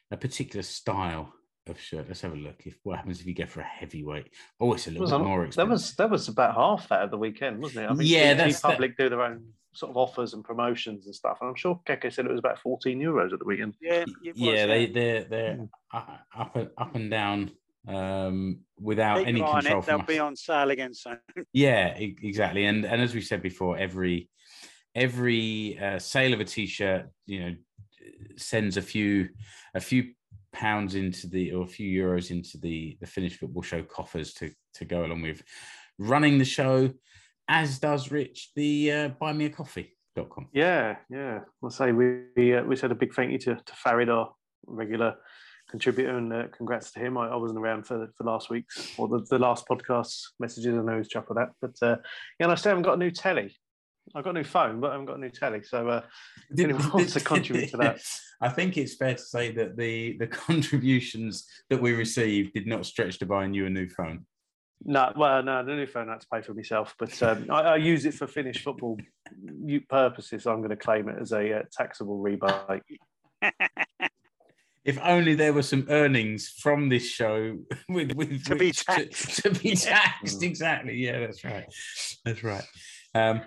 [SPEAKER 1] a particular style of shirt. Let's have a look. If what happens if you go for a heavyweight? Oh, it's a little
[SPEAKER 2] Was
[SPEAKER 1] bit
[SPEAKER 2] on-
[SPEAKER 1] more
[SPEAKER 2] That
[SPEAKER 1] expensive.
[SPEAKER 2] was that was about half that at the weekend, wasn't it? I
[SPEAKER 1] Yeah,
[SPEAKER 2] T-
[SPEAKER 1] that's- that-
[SPEAKER 2] public do their own sort of offers and promotions and stuff. And I'm sure Keke said it was about 14 euros at the weekend.
[SPEAKER 3] Yeah, it was,
[SPEAKER 1] yeah, they they're they're
[SPEAKER 2] Mm.
[SPEAKER 1] u- up and up and down um, without
[SPEAKER 3] Keep
[SPEAKER 1] any
[SPEAKER 3] your eye on
[SPEAKER 1] control
[SPEAKER 3] it, They'll
[SPEAKER 1] us.
[SPEAKER 3] be on sale again soon.
[SPEAKER 1] Yeah, e- exactly. And and as we said before, every every uh, sale of a t-shirt, you know, sends a few a few pounds into the or a few euros into the the Finnish football show coffers to to go along with running the show, as does Rich the uh, buymeacoffee.com.
[SPEAKER 2] Yeah, yeah. I'll say we we, uh, we said a big thank you to, to Farid, our regular contributor, and uh, congrats to him. I, I wasn't around for for last week's or the, the last podcast messages. I know he's chuffed with that, but uh, yeah, and I still haven't got a new telly. I've got a new phone, but I haven't got a new telly. So uh, anyone wants to contribute to that?
[SPEAKER 1] I think it's fair to say that the the contributions that we received did not stretch to buying you a new phone.
[SPEAKER 2] No, well, no, the new phone I had to pay for myself, but um, I, I use it for Finnish football purposes. So I'm going to claim it as a uh, taxable rebate.
[SPEAKER 1] If only there were some earnings from this show with, with
[SPEAKER 3] To be
[SPEAKER 1] which
[SPEAKER 3] taxed.
[SPEAKER 1] To, be taxed,
[SPEAKER 2] Mm.
[SPEAKER 1] exactly. Yeah, that's right. That's right. Um,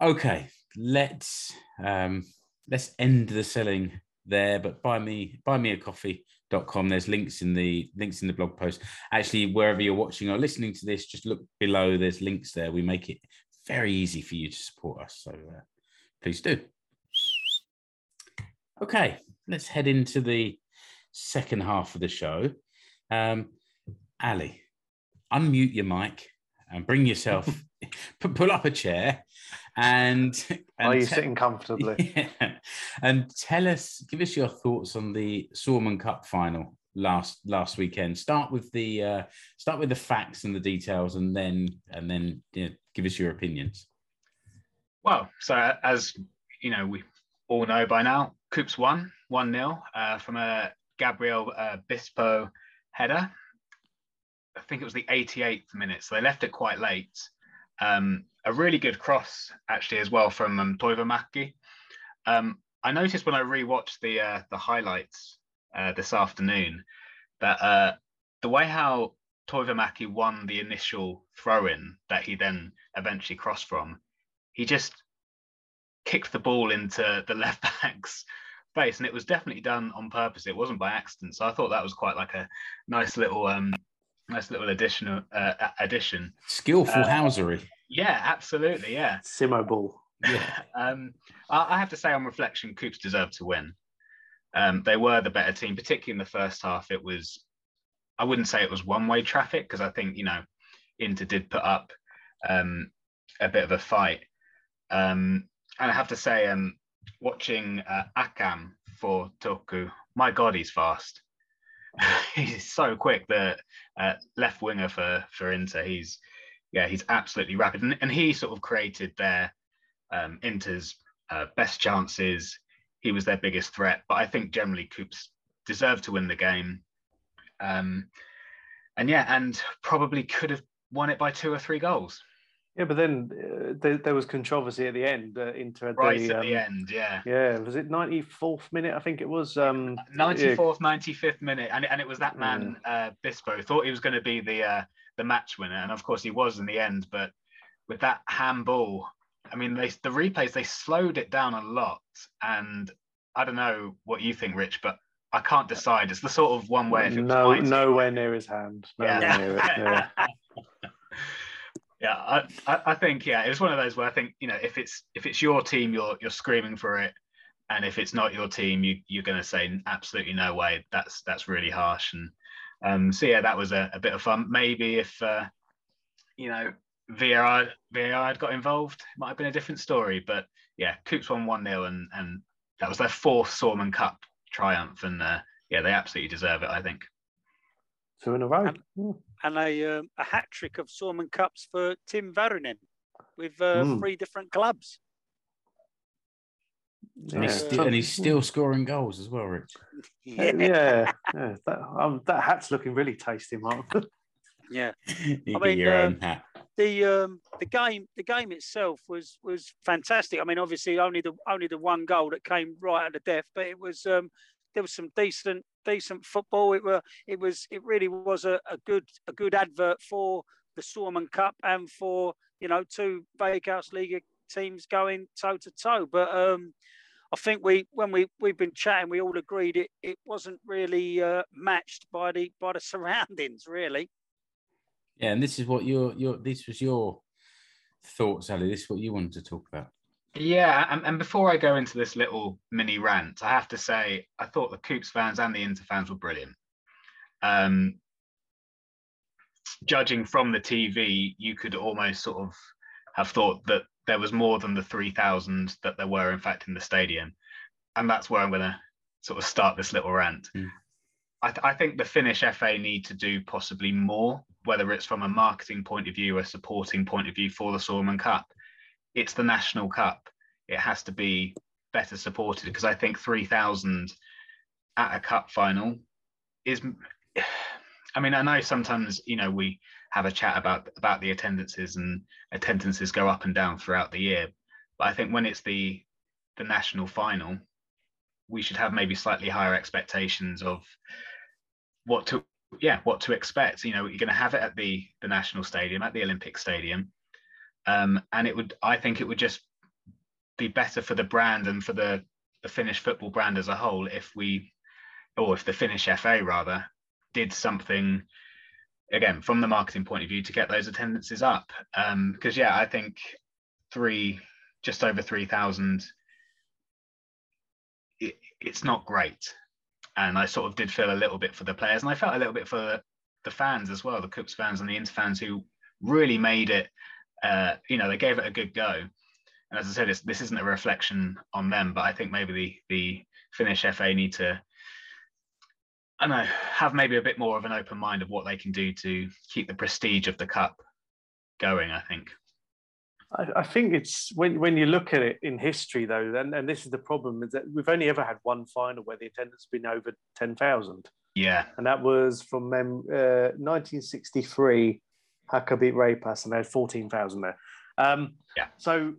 [SPEAKER 1] okay, let's um, let's end the selling there. But buy me buy me a coffee.com. There's links in the links in the blog post. Actually, wherever you're watching or listening to this, just look below. There's links there. We make it very easy for you to support us. So uh, please do. Okay, let's head into the second half of the show. Um, Ali, unmute your mic and bring yourself, pu- pull up a chair, and, and
[SPEAKER 2] Are you
[SPEAKER 1] te-
[SPEAKER 2] sitting comfortably?
[SPEAKER 1] Yeah. and tell us, give us your thoughts on the Suomen Cup final last last weekend. Start with the uh, start with the facts and the details, and then and then you know, give us your opinions.
[SPEAKER 4] Well, so as you know, we all know by now, KuPS won 1 0 uh, from a Gabriel uh, Bispo header. I think it was the 88th minute, so they left it quite late. Um, a really good cross, actually, as well from um, Toivomäki. Um, I noticed when I rewatched the uh, the highlights uh, this afternoon that uh, the way how Toivomäki won the initial throw-in that he then eventually crossed from, he just kicked the ball into the left back's space, and it was definitely done on purpose. It wasn't by accident. So I thought that was quite like a nice little um, nice little additional uh, addition.
[SPEAKER 1] Skillful
[SPEAKER 4] Uh,
[SPEAKER 1] housery.
[SPEAKER 4] Yeah, absolutely. Yeah.
[SPEAKER 2] Simo ball.
[SPEAKER 1] Yeah.
[SPEAKER 4] Um, I, I have to say, on reflection, KuPS deserved to win. Um, they were the better team, particularly in the first half. It was, I wouldn't say it was one way traffic because I think, you know, Inter did put up um, a bit of a fight. Um, and I have to say, um, watching uh, Akam for Toku, my God, he's fast. he's so quick. The uh, left winger for for Inter, he's yeah, he's absolutely rapid, and, and he sort of created their um, Inter's uh, best chances. He was their biggest threat, but I think generally KuPS deserved to win the game. Um, and yeah, and probably could have won it by two or three goals.
[SPEAKER 2] Yeah, but then uh, there, there was controversy at the end. Uh, Inter had
[SPEAKER 4] Right
[SPEAKER 2] the,
[SPEAKER 4] at the
[SPEAKER 2] um,
[SPEAKER 4] end, yeah.
[SPEAKER 2] Yeah, was it ninety fourth minute? I think it was. Um,
[SPEAKER 4] 94th, 95th minute, and, and it was that man uh, Bispo thought he was going to be the uh, the match winner, and of course he was in the end. But with that handball, I mean, they the replays they slowed it down a lot, and I don't know what you think, Rich, but I can't decide. It's the sort of one where if it was
[SPEAKER 2] no,
[SPEAKER 4] 90
[SPEAKER 2] nowhere near his hand. Nowhere
[SPEAKER 4] Yeah.
[SPEAKER 2] near it. Yeah.
[SPEAKER 4] yeah, I, I, I think yeah, it was one of those where I think you know if it's if it's your team, you're you're screaming for it, and if it's not your team, you you're going to say absolutely no way. That's that's really harsh. And um, so yeah, that was a, a bit of fun. Maybe if uh, you know VAR VAR had got involved, it might have been a different story. But yeah, KuPS won one 0 and and that was their fourth Suomen Cup triumph, and uh, yeah, they absolutely deserve it. I think.
[SPEAKER 2] Two in a row.
[SPEAKER 3] And-
[SPEAKER 2] Yeah.
[SPEAKER 3] and a um, a hat trick of Suomen Cups for Tim Väyrynen with uh,
[SPEAKER 2] Mm.
[SPEAKER 3] three different clubs.
[SPEAKER 1] And, he's
[SPEAKER 2] Yeah.
[SPEAKER 1] still, and he's still scoring goals as well, Rich.
[SPEAKER 2] Yeah, yeah, yeah. That, um, that hat's looking really tasty, Mark.
[SPEAKER 3] yeah.
[SPEAKER 1] You get
[SPEAKER 3] mean,
[SPEAKER 1] your
[SPEAKER 3] um,
[SPEAKER 1] own hat.
[SPEAKER 3] the um the game the game itself was was fantastic. I mean, obviously only the only the one goal that came right at the death, but it was um there was some decent decent football. It were it was it really was a, a good a good advert for the Suomen Cup and for you know two Veikkausliiga teams going toe to toe. But um I think we when we we've been chatting, we all agreed it it wasn't really uh, matched by the by the surroundings really.
[SPEAKER 1] Yeah, and this is what your your this was your thoughts, Ali. This is what you wanted to talk about.
[SPEAKER 4] Yeah, and, and before I go into this little mini rant, I have to say I thought the KuPS fans and the Inter fans were brilliant. Um, judging from the TV, you could almost sort of have thought that there was more than the 3,000 that there were, in fact, in the stadium. And that's where I'm going to sort of start this little rant.
[SPEAKER 1] Mm.
[SPEAKER 4] I, th- I think the Finnish FA need to do possibly more, whether it's from a marketing point of view, a supporting point of view for the Suomen Cup. It's the National Cup. It has to be better supported because I think 3,000 at a cup final is. I mean, I know sometimes you know we have a chat about about the attendances and attendances go up and down throughout the year, but I think when it's the the national final, we should have maybe slightly higher expectations of what to yeah what to expect. You know, you're going to have it at the the national stadium at the Olympic Stadium, um, and it would I think it would just be better for the brand and for the the Finnish football brand as a whole if we or if the Finnish FA rather did something again from the marketing point of view to get those attendances up. Um because yeah i think three just over 3000 it, it's not great. And i sort of did feel a little bit for the players and i felt a little bit for the, fans as well the KuPS fans and the inter fans who really made it uh you know they gave it a good go. And as i said it's, this isn't a reflection on them but i think maybe the the finnish fa need to I know, have maybe a bit more of an open mind of what they can do to keep the prestige of the cup going. I think.
[SPEAKER 2] I, I think it's when when you look at it in history, though, and, and this is the problem is that we've only ever had one final where the attendance has been over ten thousand,
[SPEAKER 4] Yeah,
[SPEAKER 2] and that was from uh, 1963. Haka beat Rapas, and they had fourteen thousand there. Um,
[SPEAKER 4] Yeah.
[SPEAKER 2] So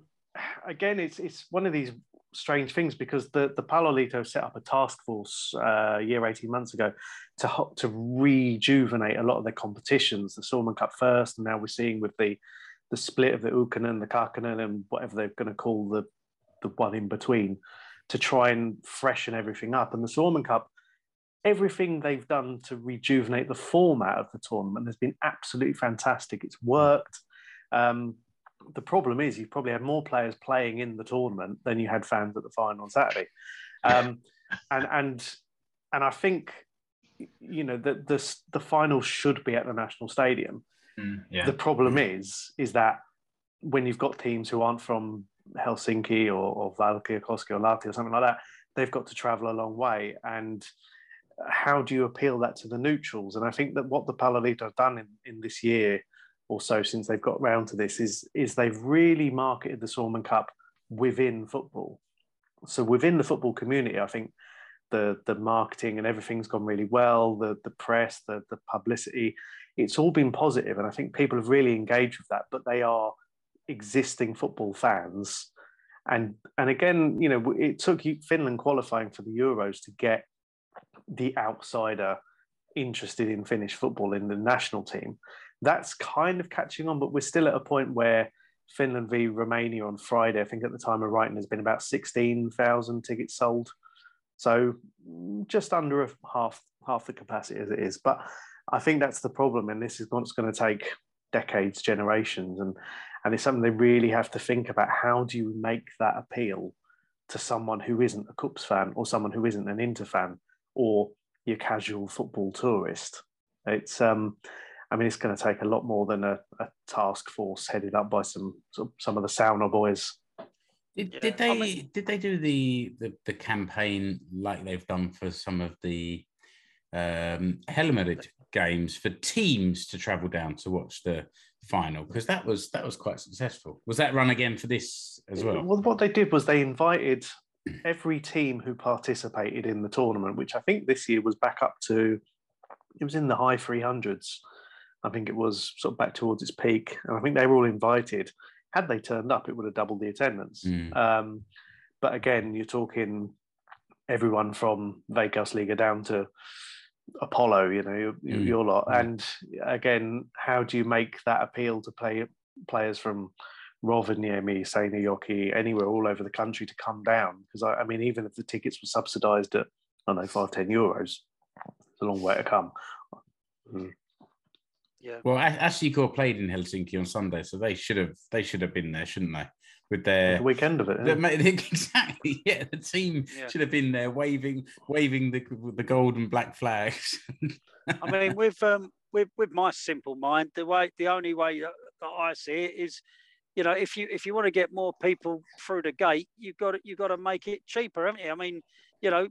[SPEAKER 2] again, it's it's one of these strange things because the the Palloliitto set up a task force uh, a year, eighteen months ago, to to rejuvenate a lot of their competitions. The Suomen Cup first, and now we're seeing with the the split of the Ykkönen, the Kakkonen, and whatever they're going to call the the one in between. to try and freshen everything up. And the Suomen Cup, everything they've done to rejuvenate the format of the tournament has been absolutely fantastic. It's worked. Um, the problem is you've probably had more players playing in the tournament than you had fans at the final on Saturday. Um, and and and I think you know that the the final should be at the national stadium.
[SPEAKER 4] Mm, yeah.
[SPEAKER 2] The problem is is that when you've got teams who aren't from Helsinki or, or Valkeakoski or Lahti or something like that, they've got to travel a long way. And how do you appeal that to the neutrals? And I think that what the Palloliitto have done in, in this year or so since they've got round to this is is they've really marketed the Suomen Cup within football. So within the football community, I think the the marketing and everything's gone really well. The the press, the the publicity, it's all been positive, and I think people have really engaged with that. But they are existing football fans, and and again, you know, it took Finland qualifying for the Euros to get the outsider interested in Finnish football in the national team. That's kind of catching on, but we're still at a point where Finland v Romania on Friday, I think at the time of writing, there's been about 16,000 tickets sold. So just under a half half the capacity as it is. But I think that's the problem, and this is what's going to take decades, generations, and and it's something they really have to think about. How do you make that appeal to someone who isn't a KuPS fan or someone who isn't an Inter fan or your casual football tourist? It's um, I mean, it's going to take a lot more than a, a task force headed up by some some of the sauna boys.
[SPEAKER 1] Did, yeah. did they I mean, did they do the, the, the campaign like they've done for some of the um, Helmarit games for teams to travel down to watch the final because that was that was quite successful. Was that run again for this as well?
[SPEAKER 2] Well, what they did was they invited every team who participated in the tournament, which I think this year was back up to it was in the high 300s. I think it was sort of back towards its peak, and I think they were all invited had they turned up, it would have doubled the attendance. Mm. Um, but again, you're talking everyone from Veikkausliiga down to Apollo, you know, your, mm. your lot. Mm. And again, how do you make that appeal to play players from Rovaniemi, Seinäjoki, anywhere all over the country to come down? Because I, I, mean, even if the tickets were subsidised at I don't know five ten euros, it's a long way to come.
[SPEAKER 1] Mm. Yeah. Well, SJK played in Helsinki on Sunday, so they should have they should have been there, shouldn't they? With their
[SPEAKER 2] the weekend of it,
[SPEAKER 1] yeah. exactly. Yeah, the team yeah. should have been there, waving waving the the gold and black flags.
[SPEAKER 3] I mean, with um with with my simple mind, the way the only way that, I see it is, you know, if you if you want to get more people through the gate, you've got to, you've got to make it cheaper, haven't you? I mean, you know,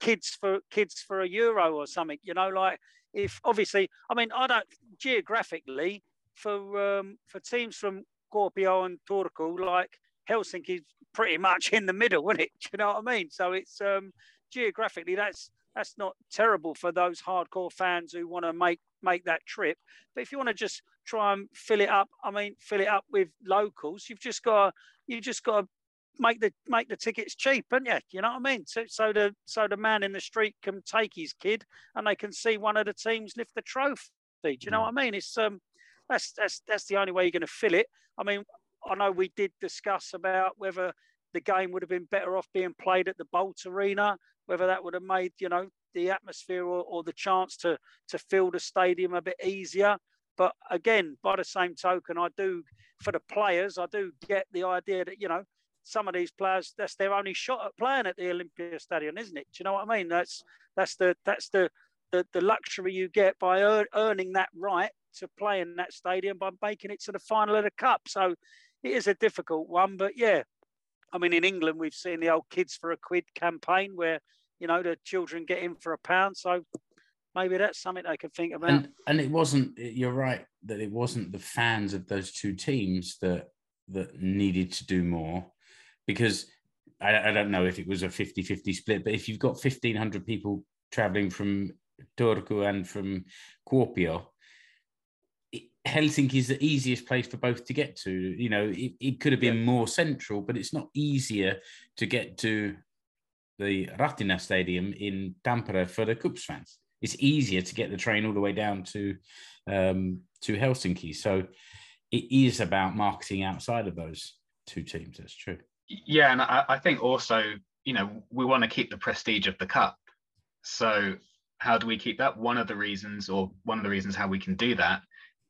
[SPEAKER 3] kids for kids for a euro or something, you know, like if obviously, I mean, I don't geographically for um, for teams from Kuopio and Turku, like Helsinki's pretty much in the middle, isn't it? Do you know what I mean? So it's um, geographically that's that's not terrible for those hardcore fans who want to make make that trip. But if you want to just try and fill it up, I mean, fill it up with locals, you've just got you just got to make the make the tickets cheap, aren't you? You know what I mean? So so the so the man in the street can take his kid and they can see one of the teams lift the trophy. Do you know what I mean? It's um that's that's that's the only way you're going to fill it. I mean, I know we did discuss about whether the game would have been better off being played at the Bolt Arena, whether that would have made you know the atmosphere or, or the chance to to fill the stadium a bit easier. But again, by the same token, I do for the players, I do get the idea that you know some of these players that's their only shot at playing at the Olympia Stadium, isn't it? Do you know what I mean? That's that's the that's the the, the luxury you get by earning that right to play in that stadium by making it to the final of the cup. So it is a difficult one, but yeah, I mean in England we've seen the old kids for a quid campaign where you know the children get in for a pound. So maybe that's something they could think about.
[SPEAKER 1] And, and it wasn't. You're right that it wasn't the fans of those two teams that that needed to do more because I, I, don't know if it was a 50 50 split, but if you've got 1,500 people traveling from Turku and from Kuopio, Helsinki is the easiest place for both to get to. You know, it, it could have been yeah. more central, but it's not easier to get to the Ratina Stadium in Tampere for the KuPS fans. It's easier to get the train all the way down to um, to Helsinki. So it is about marketing outside of those two teams. That's true.
[SPEAKER 4] Yeah, and I, I think also you know, we want to keep the prestige of the cup. So how do we keep that? One of the reasons, or one of the reasons how we can do that,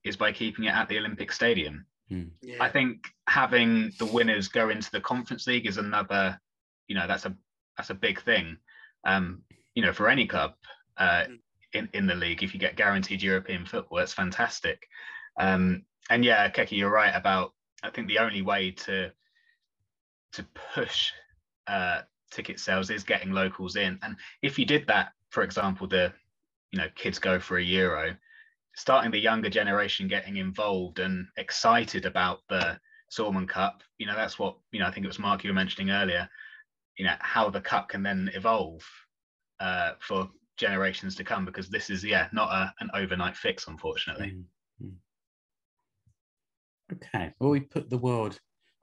[SPEAKER 4] is by keeping it at the Olympic Stadium.
[SPEAKER 3] Yeah.
[SPEAKER 4] I think having the winners go into the Conference League is another, you know, that's a that's a big thing. Um, you know, for any club uh,
[SPEAKER 3] Mm.
[SPEAKER 4] in in the league, if you get guaranteed European football, it's fantastic. Um, and yeah, Keke, you're right about. I think the only way to to push uh, ticket sales is getting locals in, and if you did that, for example, the you know kids go for a euro, starting the younger generation getting involved and excited about the Suomen Cup, you know, that's what, you know, I think it was Mark you were mentioning earlier, you know, how the cup can then evolve uh, for generations to come, because this is, yeah, not a, an overnight fix, unfortunately.
[SPEAKER 1] Mm, mm. Okay, well, we put the world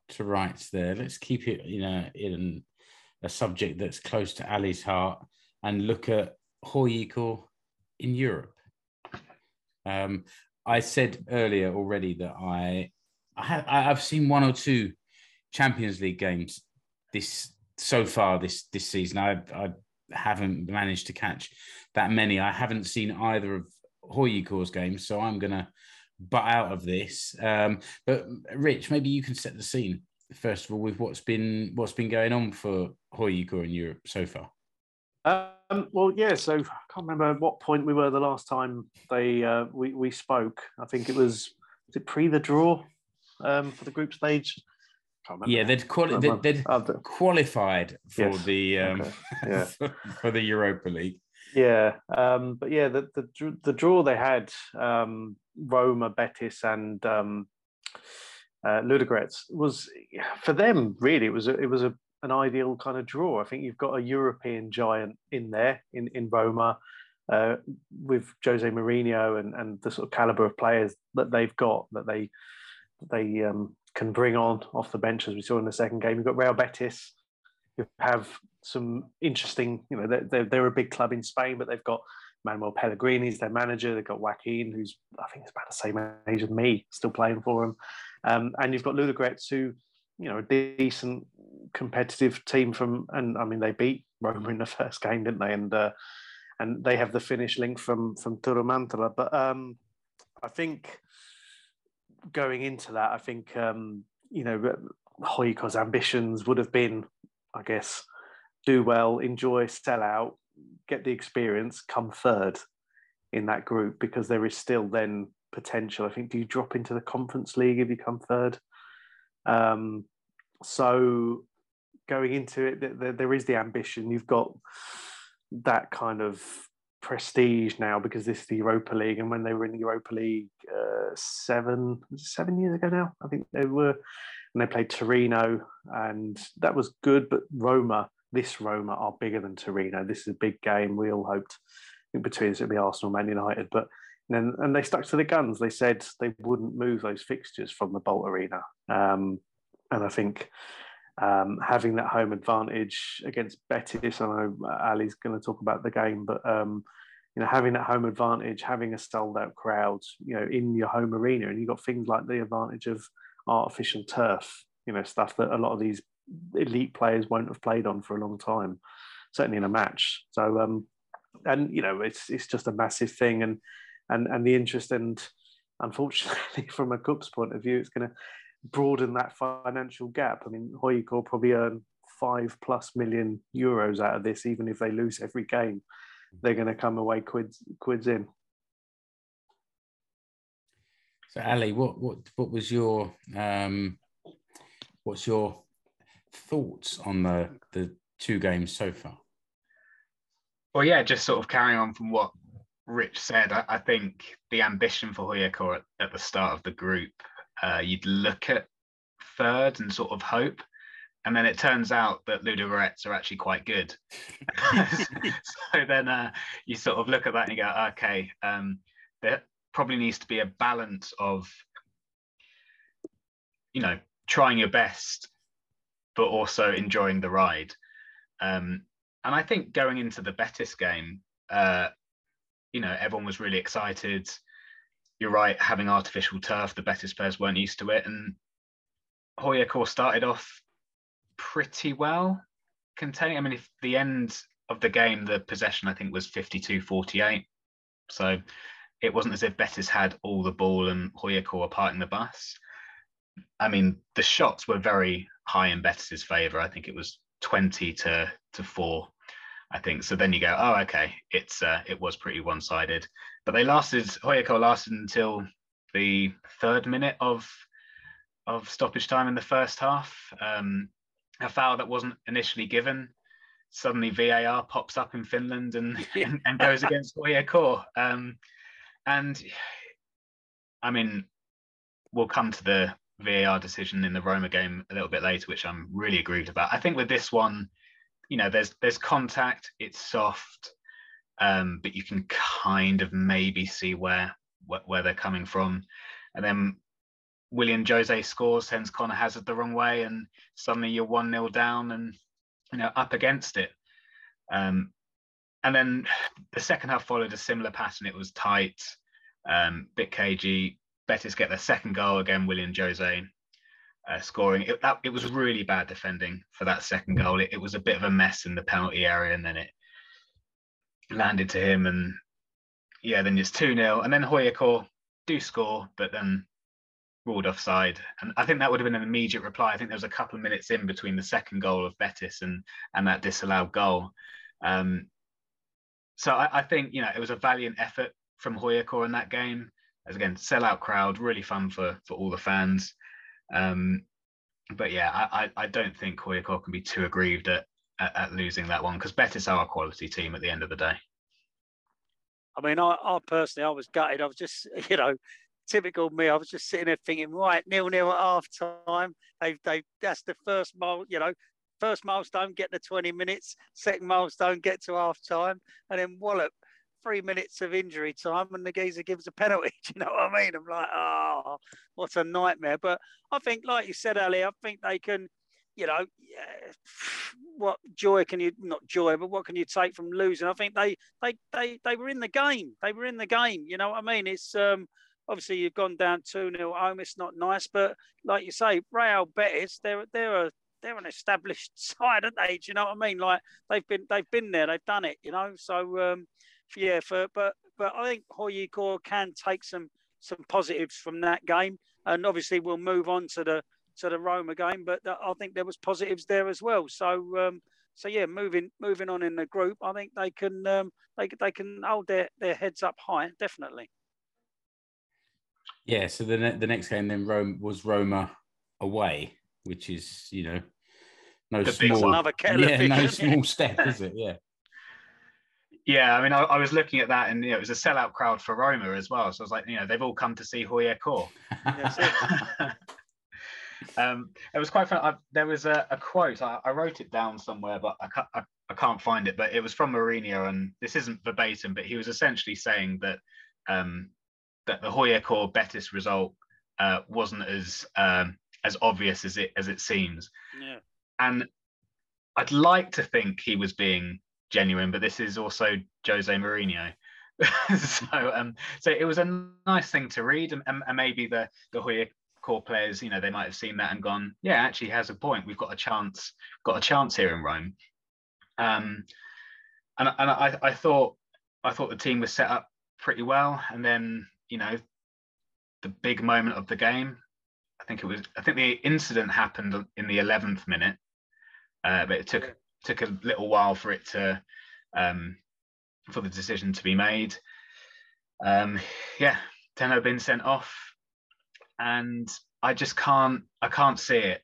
[SPEAKER 1] to rights there. Let's keep it, you know, in a subject that's close to Ali's heart and look at HJK in Europe. Um, I said earlier already that I, I have, I've seen one or two Champions League games this so far this this season. I, I haven't managed to catch that many. I haven't seen either of HJK's games, so I'm gonna butt out of this. Um, but Rich, maybe you can set the scene first of all with what's been what's been going on for HJK in Europe so far.
[SPEAKER 2] Um, well, yeah. So I can't remember at what point we were the last time they uh, we we spoke. I think it was was it pre the draw um, for the group stage.
[SPEAKER 1] Yeah, they'd, quali- they'd, they'd qualified for
[SPEAKER 2] Yes,
[SPEAKER 1] the um,
[SPEAKER 2] okay, yeah.
[SPEAKER 1] for the Europa League.
[SPEAKER 2] Yeah, um, but yeah, the, the the draw they had um, Roma, Betis, and um, uh, Ludogorets was for them really. It was a, it was a, an ideal kind of draw. I think you've got a European giant in there in in Roma uh, with Jose Mourinho and and the sort of caliber of players that they've got that they they um, can bring on off the bench as we saw in the second game. You've got Real Betis who have some interesting, you know, they're, they're, a big club in Spain, but they've got Manuel Pellegrini Pellegrini's their manager. They've got Joaquin, who's I think is about the same age as me, still playing for them. Um, and you've got Ludogorets, who, you know, a decent competitive team from, and I mean they beat Roma in the first game, didn't they? And uh, and they have the Finnish link from from Turumantala. But um, I think going into that, I think um, you know HJK's ambitions would have been, I guess, do well, enjoy, sell out, get the experience, come third in that group because there is still then potential. I think do you drop into the Conference League if you come third? Um, so going into it, th- th- there is the ambition. You've got that kind of prestige now because this is the Europa League, and when they were in the Europa League uh, seven seven years ago now, I think they were, and they played Torino, and that was good. But Roma, this Roma, are bigger than Torino. This is a big game. We all hoped between us it'd be Arsenal, Man United, but then and they stuck to the guns. They said they wouldn't move those fixtures from the Bolt Arena, um, and I think um, having that home advantage against Betis. I know Ali's going to talk about the game, but um, you know, having that home advantage, having a sold out crowd, you know, in your home arena, and you've got things like the advantage of artificial turf, you know, stuff that a lot of these elite players won't have played on for a long time, certainly in a match. So, um, and you know, it's it's just a massive thing, and and and the interest and unfortunately, from a Cup's point of view, it's going to broaden that financial gap. I mean, HJK probably earn five plus million euros out of this, even if they lose every game. They're going to come away quids quids in.
[SPEAKER 1] So Ali, what what what was your um, what's your thoughts on the the two games so far?
[SPEAKER 4] Well, yeah, just sort of carrying on from what Rich said, I, I think the ambition for HJK at, at the start of the group, uh, you'd look at third and sort of hope. And then it turns out that Ludogorets are actually quite good. so then uh, you sort of look at that and you go, okay, um, there probably needs to be a balance of, you know, trying your best, but also enjoying the ride. Um, and I think going into the Betis game, uh, you know, everyone was really excited. You're right, having artificial turf, the Betis players weren't used to it. And HJK, of course, started off pretty well. containing. I mean, if the end of the game, the possession I think was 52-48. So it wasn't as if Betis had all the ball and HJK were parting the bus. I mean, the shots were very high in Betis's favour. I think it was 20 to to four. I think so. Then you go, oh, okay, it's uh, it was pretty one sided, but they lasted. HJK lasted until the third minute of of stoppage time in the first half. Um, a foul that wasn't initially given. Suddenly VAR pops up in Finland and
[SPEAKER 3] Yeah.
[SPEAKER 4] and, and goes against HJK. Um, and I mean, we'll come to the VAR decision in the Roma game a little bit later, which I'm really aggrieved about. I think with this one, you know, there's there's contact, it's soft, um, but you can kind of maybe see where where, where they're coming from. And then Willian José scores, sends Conor Hazard the wrong way, and suddenly you're one 0 down and you know up against it. Um, and then the second half followed a similar pattern. It was tight, um, bit cagey. Betis get their second goal again. Willian José uh, scoring. It, that, it was really bad defending for that second goal. It, it was a bit of a mess in the penalty area, and then it landed to him. And yeah, then it's 2 0. And then HJK do score, but then ruled offside. And I think that would have been an immediate reply. I think there was a couple of minutes in between the second goal of Betis and, and that disallowed goal. Um, so I, I think, you know, it was a valiant effort from HJK in that game. As again, sellout crowd, really fun for for all the fans. Um, but yeah, I, I, don't think HJK can be too aggrieved at, at, at losing that one because Betis are a quality team at the end of the day.
[SPEAKER 3] I mean, I, I personally, I was gutted. I was just, you know, typical me. I was just sitting there thinking, right, nil nil at half time. They've, they, that's the first mile, you know, first milestone, get the 20 minutes. Second milestone, get to half time, and then wallop three minutes of injury time, and the geezer gives a penalty. Do you know what I mean? I'm like, oh, what a nightmare. But I think, like you said, Ally, I think they can. You know, what joy can you not joy, but what can you take from losing? I think they they they they were in the game. They were in the game. You know what I mean? It's um obviously you've gone down two 0 home. It's not nice, but like you say, Real Betis, they're they're a they're an established side, aren't they? Do you know what I mean? Like they've been they've been there, they've done it. You know, so um yeah, for but but I think HJK can take some some positives from that game, and obviously we'll move on to the to the Roma game. But I think there was positives there as well. So um, so yeah, moving moving on in the group, I think they can um, they they can hold their, their heads up high, definitely.
[SPEAKER 1] Yeah. So the ne- the next game then Rome was Roma away, which is you know no
[SPEAKER 4] The
[SPEAKER 1] small
[SPEAKER 3] Another kettle of
[SPEAKER 1] yeah
[SPEAKER 3] fish,
[SPEAKER 1] no
[SPEAKER 3] isn't it?
[SPEAKER 1] small step, is it? Yeah.
[SPEAKER 4] Yeah, I mean, I, I was looking at that, and you know, it was a sellout crowd for Roma as well. So I was like, you know, they've all come to see HJK.
[SPEAKER 3] That's
[SPEAKER 4] um, it was quite fun. I, there was a, a quote. I, I wrote it down somewhere, but I can't, I, I can't find it. But it was from Mourinho, and this isn't verbatim, but he was essentially saying that um, that the HJK Betis result uh, wasn't as um, as obvious as it as it seems.
[SPEAKER 3] Yeah.
[SPEAKER 4] And I'd like to think he was being genuine, but this is also Jose Mourinho. so um, so it was a nice thing to read, and, and, and maybe the the Hoya core players, you know, they might have seen that and gone, yeah, actually has a point. We've got a chance, got a chance here in Rome. Um, and and I, I thought I thought the team was set up pretty well, and then you know, the big moment of the game. I think it was. I think the incident happened in the eleventh minute, uh, but it took took a little while for it to um, for the decision to be made. Um, yeah, Tenho been sent off, and I just can't I can't see it.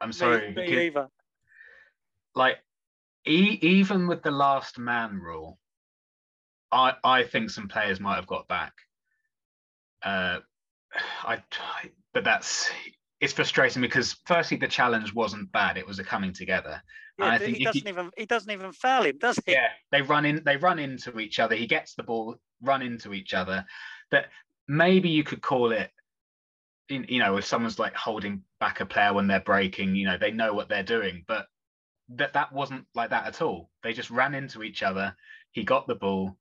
[SPEAKER 4] I'm sorry.
[SPEAKER 3] Me, me either.
[SPEAKER 4] like e- even with the last man rule, I I think some players might have got back. Uh, I, but that's it's frustrating because firstly the challenge wasn't bad; it was a coming together.
[SPEAKER 3] Yeah,
[SPEAKER 4] I think
[SPEAKER 3] he doesn't
[SPEAKER 4] you-
[SPEAKER 3] even he doesn't even foul him, does he?
[SPEAKER 4] yeah, they run in, they run into each other. He gets the ball, run into each other. That maybe you could call it, in- you know, if someone's like holding back a player when they're breaking, you know, they know what they're doing. But that that wasn't like that at all. They just ran into each other. He got the ball.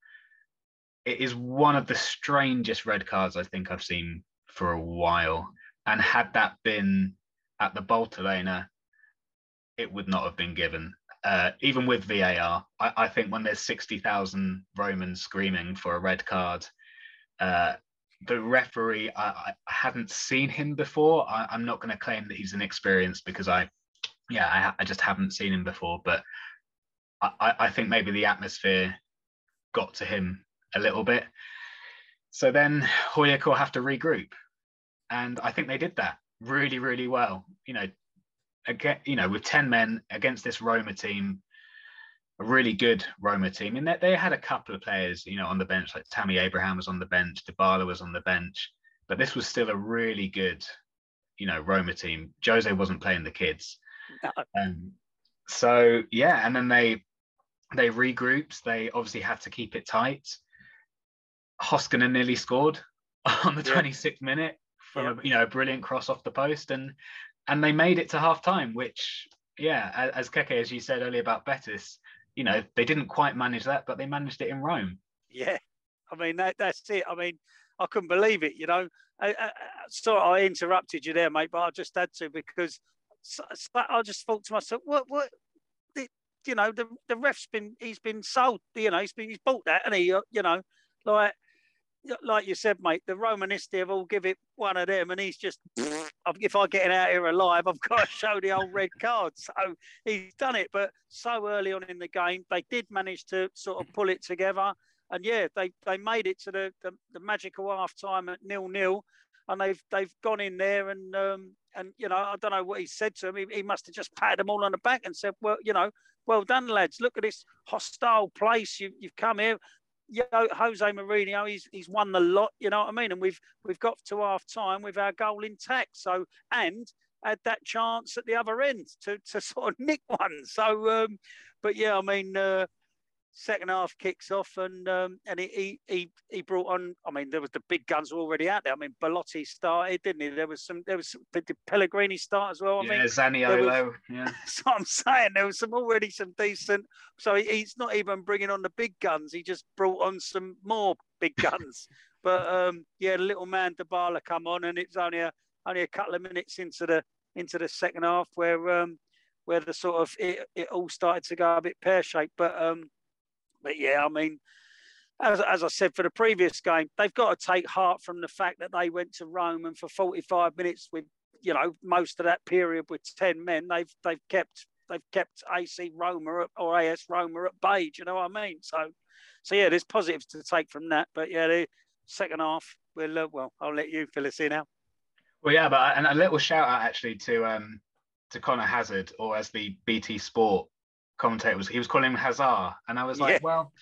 [SPEAKER 4] It is one of the strangest red cards I think I've seen for a while. And had that been at the Bolt Arena, it would not have been given. uh, even with VAR, I, I think when there's 60,000 Romans screaming for a red card, uh, the referee, I, I hadn't seen him before. I, I'm not going to claim that he's inexperienced because I, yeah, I, I just haven't seen him before. But I, I- think maybe the atmosphere got to him a little bit. So then HJK will have to regroup. And I think they did that really, really well. You know, again, you know, with 10 men against this Roma team, a really good Roma team. And they, they had a couple of players, you know, on the bench, like Tammy Abraham was on the bench, Dybala was on the bench, but this was still a really good, you know, Roma team. Jose wasn't playing the kids.
[SPEAKER 3] No.
[SPEAKER 4] Um, so yeah, and then they they regrouped. They obviously had to keep it tight. Hoskinen nearly scored on the
[SPEAKER 3] Yeah.
[SPEAKER 4] 26th minute from you know a brilliant cross off the post, and and they made it to half time, which yeah, as Keke as you said earlier about Betis, you know they didn't quite manage that, but they managed it in Rome.
[SPEAKER 3] Yeah, I mean that that's it. I mean, I couldn't believe it. You know, I, I, I- sorry I interrupted you there, mate, but I just had to because I just thought to myself, what what. the- You know the the ref's been he's been sold. You know he's been he's bought that, and he uh, you know like like you said, mate. The Romanisti have all give it one of them, and he's just if I get out here alive, I've got to show the old red card. So he's done it, but so early on in the game, they did manage to sort of pull it together and yeah, they they made it to the the, the magical half time at nil nil, and they've they've gone in there and um and you know I don't know what he said to him. He, he must have just patted them all on the back and said, well, you know, well done, lads. Look at this hostile place you, you've come here. You know, Jose Mourinho, he's he's won the lot. You know what I mean? And we've we've got to half time with our goal intact. So and had that chance at the other end to to sort of nick one. So, um, but yeah, I mean. Uh, second half kicks off and um, and he, he he brought on. I mean, there was the big guns were already out there. I mean, Belotti started, didn't he? There was some. There was some, did Pellegrini start as well. I
[SPEAKER 4] yeah,
[SPEAKER 3] mean,
[SPEAKER 4] Zaniolo. Yeah,
[SPEAKER 3] that's what I'm saying. There was some already some decent. So he, he's not even bringing on the big guns. He just brought on some more big guns. but um, yeah, little man Dybala come on, and it's only a only a couple of minutes into the into the second half where um, where the sort of it, it all started to go a bit pear shaped. But um, but yeah, I mean, as, as I said for the previous game, they've got to take heart from the fact that they went to Rome and for 45 minutes with, you know, most of that period with 10 men, they've they've kept they've kept AC Roma or AS Roma at bay. Do you know what I mean? So, so yeah, there's positives to take from that. But yeah, the second half, we'll uh, well, I'll let you fill us in now.
[SPEAKER 4] well, yeah, but and a little shout out actually to um to Conor Hazard, or as the BT Sport commentator was, he was calling him Hazard, and I was like,
[SPEAKER 3] Yeah.
[SPEAKER 4] well,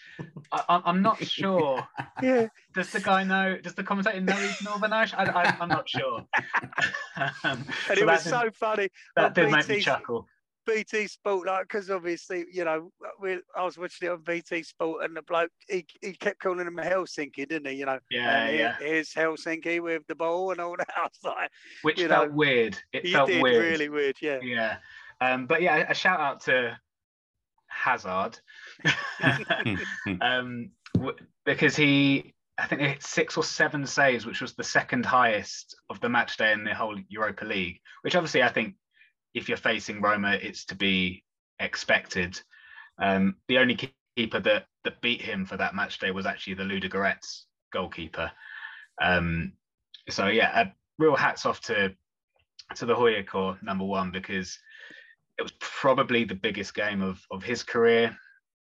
[SPEAKER 4] I, I'm- I'm not sure.
[SPEAKER 3] Yeah,
[SPEAKER 4] Does the guy know? Does the commentator know he's Northern Irish? I, I, I'm not sure. um,
[SPEAKER 3] and
[SPEAKER 4] so
[SPEAKER 3] it was
[SPEAKER 4] did,
[SPEAKER 3] so funny.
[SPEAKER 4] that did make me chuckle.
[SPEAKER 3] BT Sport, like, because obviously, you know, we, I was watching it on BT Sport, and the bloke he, he kept calling him Helsinki, didn't he? You know,
[SPEAKER 4] Yeah,
[SPEAKER 3] and
[SPEAKER 4] yeah.
[SPEAKER 3] here- Here's Helsinki with the ball and all that. I was like,
[SPEAKER 4] Which felt
[SPEAKER 3] know,
[SPEAKER 4] weird. It felt
[SPEAKER 3] did
[SPEAKER 4] weird.
[SPEAKER 3] really weird, yeah.
[SPEAKER 4] Yeah. Um, but yeah, a shout out to Hazard. um, w- because he, I think, he hit six or seven saves, which was the second highest of the match day in the whole Europa League. Which obviously, I think, if you're facing Roma, it's to be expected. Um, the only ke- keeper that that beat him for that match day was actually the Ludogorets goalkeeper. Um, so yeah, a real hats off to to the HJK number one because it was probably the biggest game of of his career,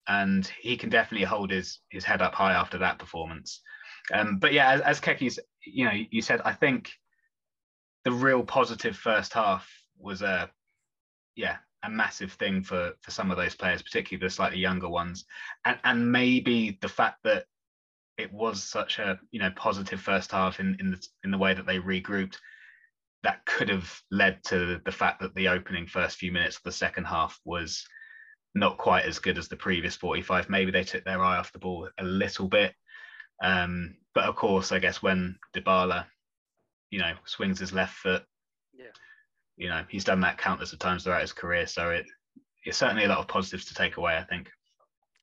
[SPEAKER 4] and he can definitely hold his his head up high after that performance. Um, but yeah, as, as Keke's, you know, you said, I think the real positive first half was a yeah a massive thing for for some of those players, particularly the slightly younger ones, and and maybe the fact that it was such a you know positive first half in in the in the way that they regrouped that could have led to the fact that the opening first few minutes of the second half was not quite as good as the previous 45 maybe they took their eye off the ball a little bit um, but of course i guess when dybala you know swings his left foot
[SPEAKER 3] Yeah.
[SPEAKER 4] you know he's done that countless of times throughout his career so it it's certainly a lot of positives to take away i think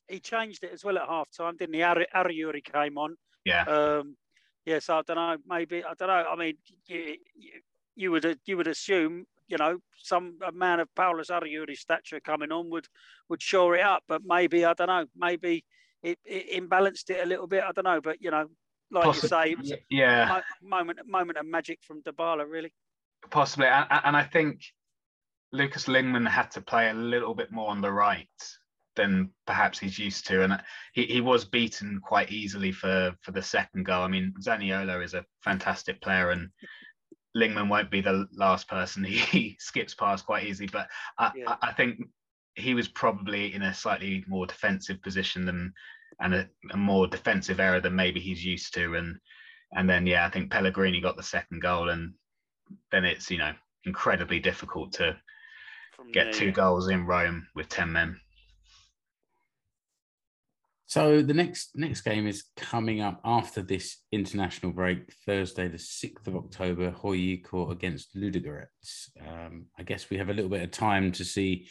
[SPEAKER 3] He changed it as well at half time, didn't he? Ari- Arajuuri came on.
[SPEAKER 4] yeah
[SPEAKER 3] Um, yes, I don't know. Maybe I don't know. I mean, you, you, you would you would assume you know, some a man of Paulus Arajuuri's stature coming on would would shore it up. But maybe I don't know. Maybe it, it imbalanced it a little bit. I don't know. But you know, like
[SPEAKER 4] Possibly,
[SPEAKER 3] you say, it was
[SPEAKER 4] yeah,
[SPEAKER 3] mo- moment moment of magic from Dybala, really.
[SPEAKER 4] possibly. And, and I think Lucas Lingman had to play a little bit more on the right than perhaps he's used to, and he, he was beaten quite easily for for the second goal. I mean, Zaniolo is a fantastic player, and Lingman won't be the last person he skips past quite easily. But I,
[SPEAKER 3] Yeah.
[SPEAKER 4] I, I think he was probably in a slightly more defensive position than and a, a more defensive error than maybe he's used to. And and then yeah, I think Pellegrini got the second goal, and then it's you know incredibly difficult to
[SPEAKER 3] From
[SPEAKER 4] get
[SPEAKER 3] there,
[SPEAKER 4] two
[SPEAKER 3] yeah.
[SPEAKER 4] goals in Rome with ten men.
[SPEAKER 1] So the next next game is coming up after this international break, Thursday, the sixth of October, HJK against Ludogorets. Um, I guess we have a little bit of time to see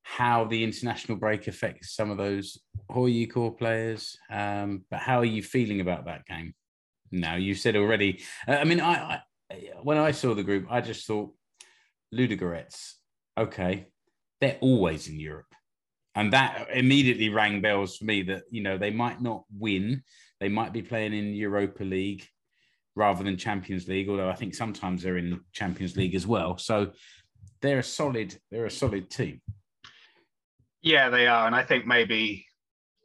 [SPEAKER 1] how the international break affects some of those HJK players. Um, but how are you feeling about that game? Now you said already. uh, I mean, I, I when I saw the group, I just thought Ludogorets. Okay, they're always in Europe and that immediately rang bells for me that you know they might not win they might be playing in europa league rather than champions league although i think sometimes they're in champions league as well so they're a solid they're a solid team
[SPEAKER 4] Yeah, they are, and I think maybe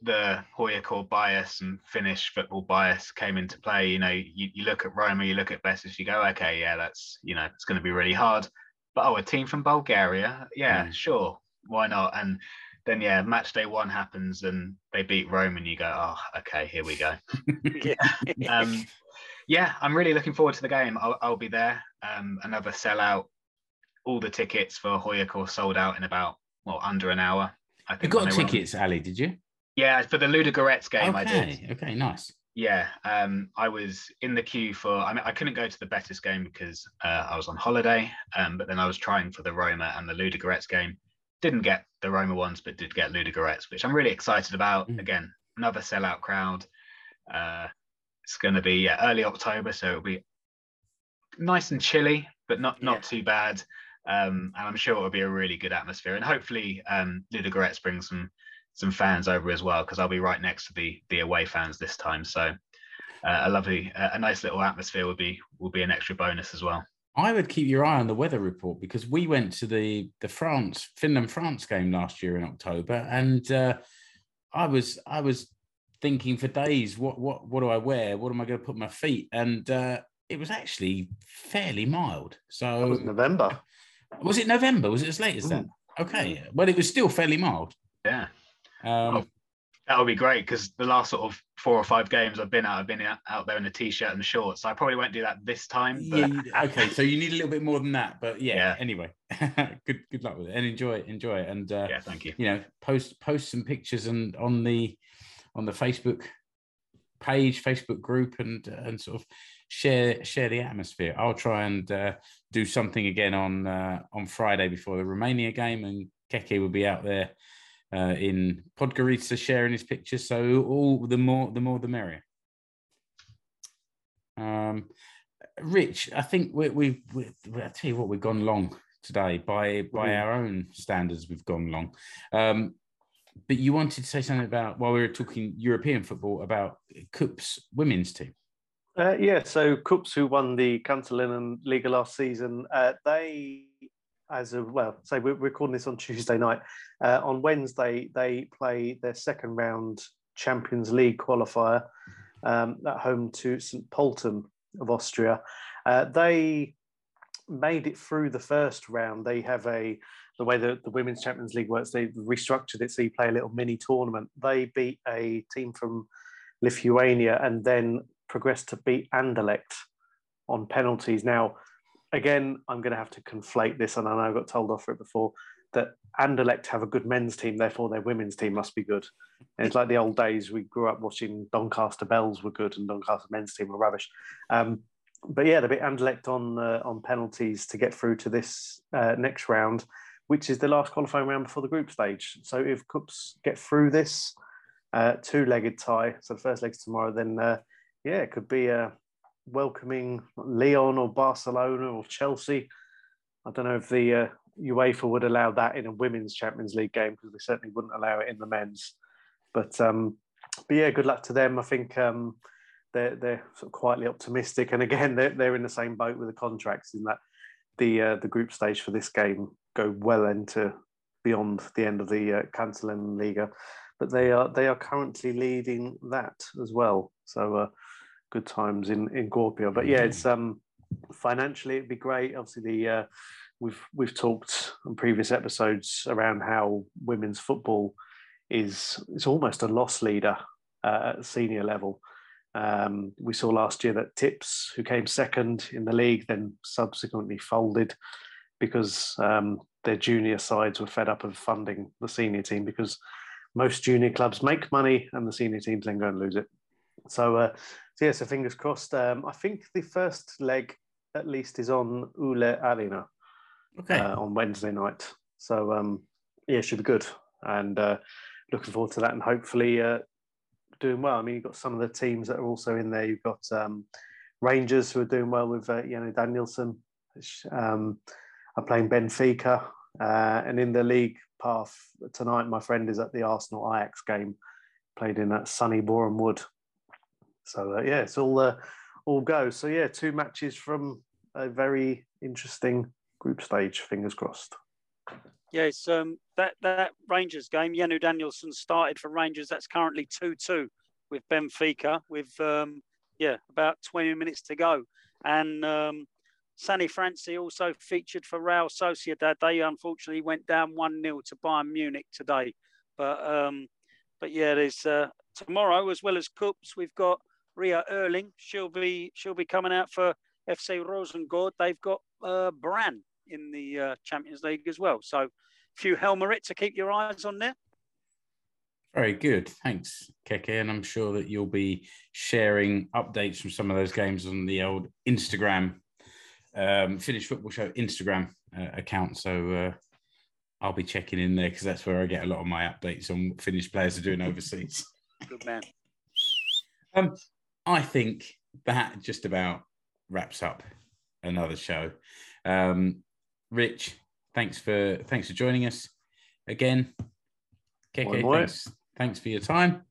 [SPEAKER 4] the HJK bias and Finnish football bias came into play. You know, you, you look at Roma, you look at Betis, you go, okay, yeah, that's you know, it's going to be really hard. But oh, a team from Bulgaria, yeah,
[SPEAKER 1] Mm.
[SPEAKER 4] sure, why not? And then yeah, match day one happens and they beat Rome, and you go, oh, okay, here we go.
[SPEAKER 3] yeah.
[SPEAKER 4] um, yeah, I'm really looking forward to the game. I'll, I'll be there. Um, another sellout. All the tickets for HJK's sold out in about well under an hour. I
[SPEAKER 1] you got tickets Ally did you
[SPEAKER 4] Yeah, for the Ludogorets game, I did.
[SPEAKER 1] okay okay nice
[SPEAKER 4] Yeah, um, I was in the queue for. I mean, I couldn't go to the Betis game because uh, I was on holiday. Um, but then I was trying for the Roma and the Ludogorets game. Didn't get the Roma ones, but did get Ludogorets, which I'm really excited about.
[SPEAKER 1] Mm.
[SPEAKER 4] Again, another sellout crowd. Uh, it's going to be yeah, early October, so it'll be nice and chilly, but not not
[SPEAKER 3] Yeah.
[SPEAKER 4] too bad. Um, and I'm sure it'll be a really good atmosphere. And hopefully, um, Ludogorets bring some some fans over as well because I'll be right next to the the away fans this time. So uh, a lovely, uh, a nice little atmosphere would be will be an extra bonus as well.
[SPEAKER 1] I would keep your eye on the weather report because we went to the the France Finland France game last year in October, and uh, I was I was thinking for days what what what do I wear? What am I going to put my feet? And uh, it was actually fairly mild. So
[SPEAKER 2] was November.
[SPEAKER 1] was it November? Was it as late as that? Okay, Well, it was still fairly mild.
[SPEAKER 4] Yeah,
[SPEAKER 1] Um,
[SPEAKER 4] Oh. That would be great because the last sort of four or five games I've been out, I've been out, there in a t-shirt and shorts. So I probably won't do that this time. But
[SPEAKER 1] yeah, okay, so you need a little bit more than that, but yeah.
[SPEAKER 4] Yeah.
[SPEAKER 1] Anyway, good good luck with it and enjoy it. Enjoy it, and uh,
[SPEAKER 4] yeah, thank you.
[SPEAKER 1] you know post post some pictures and on the on the facebook page facebook group and uh, and sort of share share the atmosphere i'll try and uh, do something again on uh, on friday before the romania game and keke will be out there uh, in podgorica sharing his pictures so all the more the more the merrier um rich i think we, we've we, i tell you what we've gone long today by by
[SPEAKER 2] Mhm.
[SPEAKER 1] our own standards we've gone long um but you wanted to say something about while we were talking European football about KuPS' women's team.
[SPEAKER 2] Uh, yeah, so KuPS, who won the Kansallinen Liiga last season, uh, they, as of, well, say we're recording this on Tuesday night. Uh, on Wednesday, they play their second round Champions League qualifier um, at home to St. Pölten of Austria. Uh, they made it through the first round. They have a the way that the Women's Champions League works. They restructured it so you play a little mini tournament. They beat a team from Lithuania and then progressed to beat Anderlecht on penalties. Now, again, I'm going to have to conflate this, and I know I got told off for it before that Anderlecht have a good men's team, therefore their women's team must be good. And it's like the old days we grew up watching Doncaster Belles were good and Doncaster men's team were rubbish. Um, but yeah, they beat Anderlecht on uh, on penalties to get through to this uh, next round, which is the last qualifying round before the group stage. So if KuPS get through this uh, two-legged tie, so the first leg's tomorrow, then uh, yeah, it could be a welcoming Lyon or Barcelona or Chelsea I don't know if the uh, UEFA would allow that in a women's Champions League game because they certainly wouldn't allow it in the men's. But um, but yeah, good luck to them. I think um, they're they're sort of quietly optimistic, and again they're they're in the same boat with the contracts in that the uh, the group stage for this game go well into beyond the end of the uh, Kansallinen Liiga, but they are they are currently leading that as well. So uh, good times in in Kuopio. But yeah, it's um financially it'd be great. Obviously the uh, we've we've talked on previous episodes around how women's football is it's almost a loss leader uh, at senior level. Um, we saw last year that Tips, who came second in the league, then subsequently folded because um, their junior sides were fed up of funding the senior team because most junior clubs make money and the senior teams then go and lose it. So, uh, so yeah, so fingers crossed. Um, I think the first leg at least is on Ule Arena
[SPEAKER 1] Okay.
[SPEAKER 2] uh, on Wednesday night. So um, yeah, should be good, and uh, looking forward to that, and hopefully uh, doing well. I mean, you've got some of the teams that are also in there. You've got um, Rangers who are doing well with uh, Jenny Danielsson. which, Um, are playing Benfica, uh, and in the league path tonight, my friend is at the Arsenal Ajax game, played in at sunny Boreham Wood. So uh, yeah, it's all uh, all go. So yeah, two matches from a very interesting group stage. Fingers crossed.
[SPEAKER 3] Yes, um, that that Rangers game. Jenny Danielsson started for Rangers. That's currently two two with Benfica. With um, yeah, about twenty minutes to go, and um, Sanni Franssi also featured for Real Sociedad. They unfortunately went down one 0 to Bayern Munich today, but um, but yeah, there's uh, tomorrow as well as KuPS. We've got Ria Öling. She'll be she'll be coming out for FC Rosengård. They've got uh, Brann in the uh, Champions League as well. So, a few Helmarit to keep your eyes on there.
[SPEAKER 1] Very good. Thanks, Keke. And I'm sure that you'll be sharing updates from some of those games on the old Instagram, um, Finnish Football Show Instagram uh, account. So uh, I'll be checking in there because that's where I get a lot of my updates on what Finnish players are doing overseas.
[SPEAKER 3] Good man.
[SPEAKER 1] Um, I think that just about wraps up another show. Um, Rich, thanks for thanks for joining us again.
[SPEAKER 2] One
[SPEAKER 1] Keke,
[SPEAKER 2] more.
[SPEAKER 1] thanks, thanks for your time.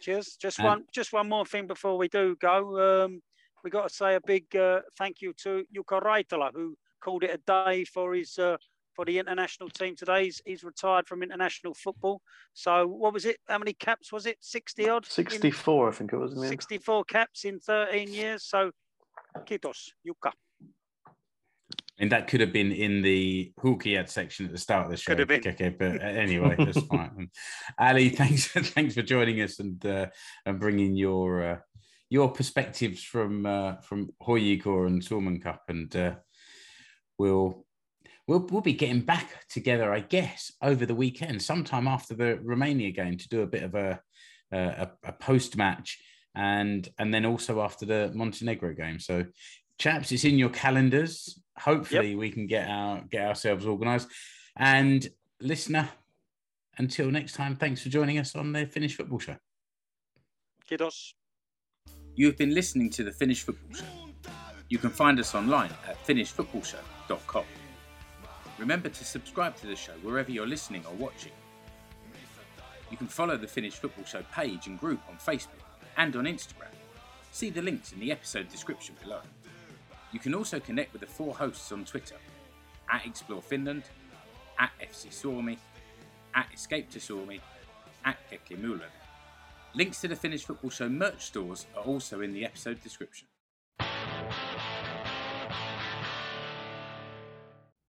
[SPEAKER 3] Cheers. Just
[SPEAKER 1] Um,
[SPEAKER 3] one, just one more thing before we do go. Um, we got to say a big uh, thank you to Jukka Raitala, who called it a day for his uh, for the international team today. He's, he's retired from international football. So what was it? How many caps was it? Sixty odd. in-
[SPEAKER 2] Sixty-four, I think it was. in the end.
[SPEAKER 3] 64 caps in 13 years. So, kitos, Jukka.
[SPEAKER 1] And that could have been in the Hulkiad section at the start of the show.
[SPEAKER 3] Could have been.
[SPEAKER 1] Keke, but anyway, that's fine. Ally, thanks thanks for joining us and uh, and bringing your uh, your perspectives from uh, from HJK and Suomen Cup, and uh, we'll we'll we'll be getting back together, I guess, over the weekend, sometime after the Romania game, to do a bit of a a, a post match, and and then also after the Montenegro game. So, chaps, it's in your calendars. Hopefully, we can get our get ourselves organised. And listener, until next time, thanks for joining us on the Finnish Football Show.
[SPEAKER 3] Kitos.
[SPEAKER 5] You have been listening to the Finnish Football Show. You can find us online at finnishfootballshow.com. Remember to subscribe to the show wherever you're listening or watching. You can follow the Finnish Football Show page and group on Facebook and on Instagram. See the links in the episode description below. You can also connect with the four hosts on Twitter at Explore Finland, at FC Suomi, at Escape to Suomi, at Mulen. Links to the Finnish Football Show merch stores are also in the episode description.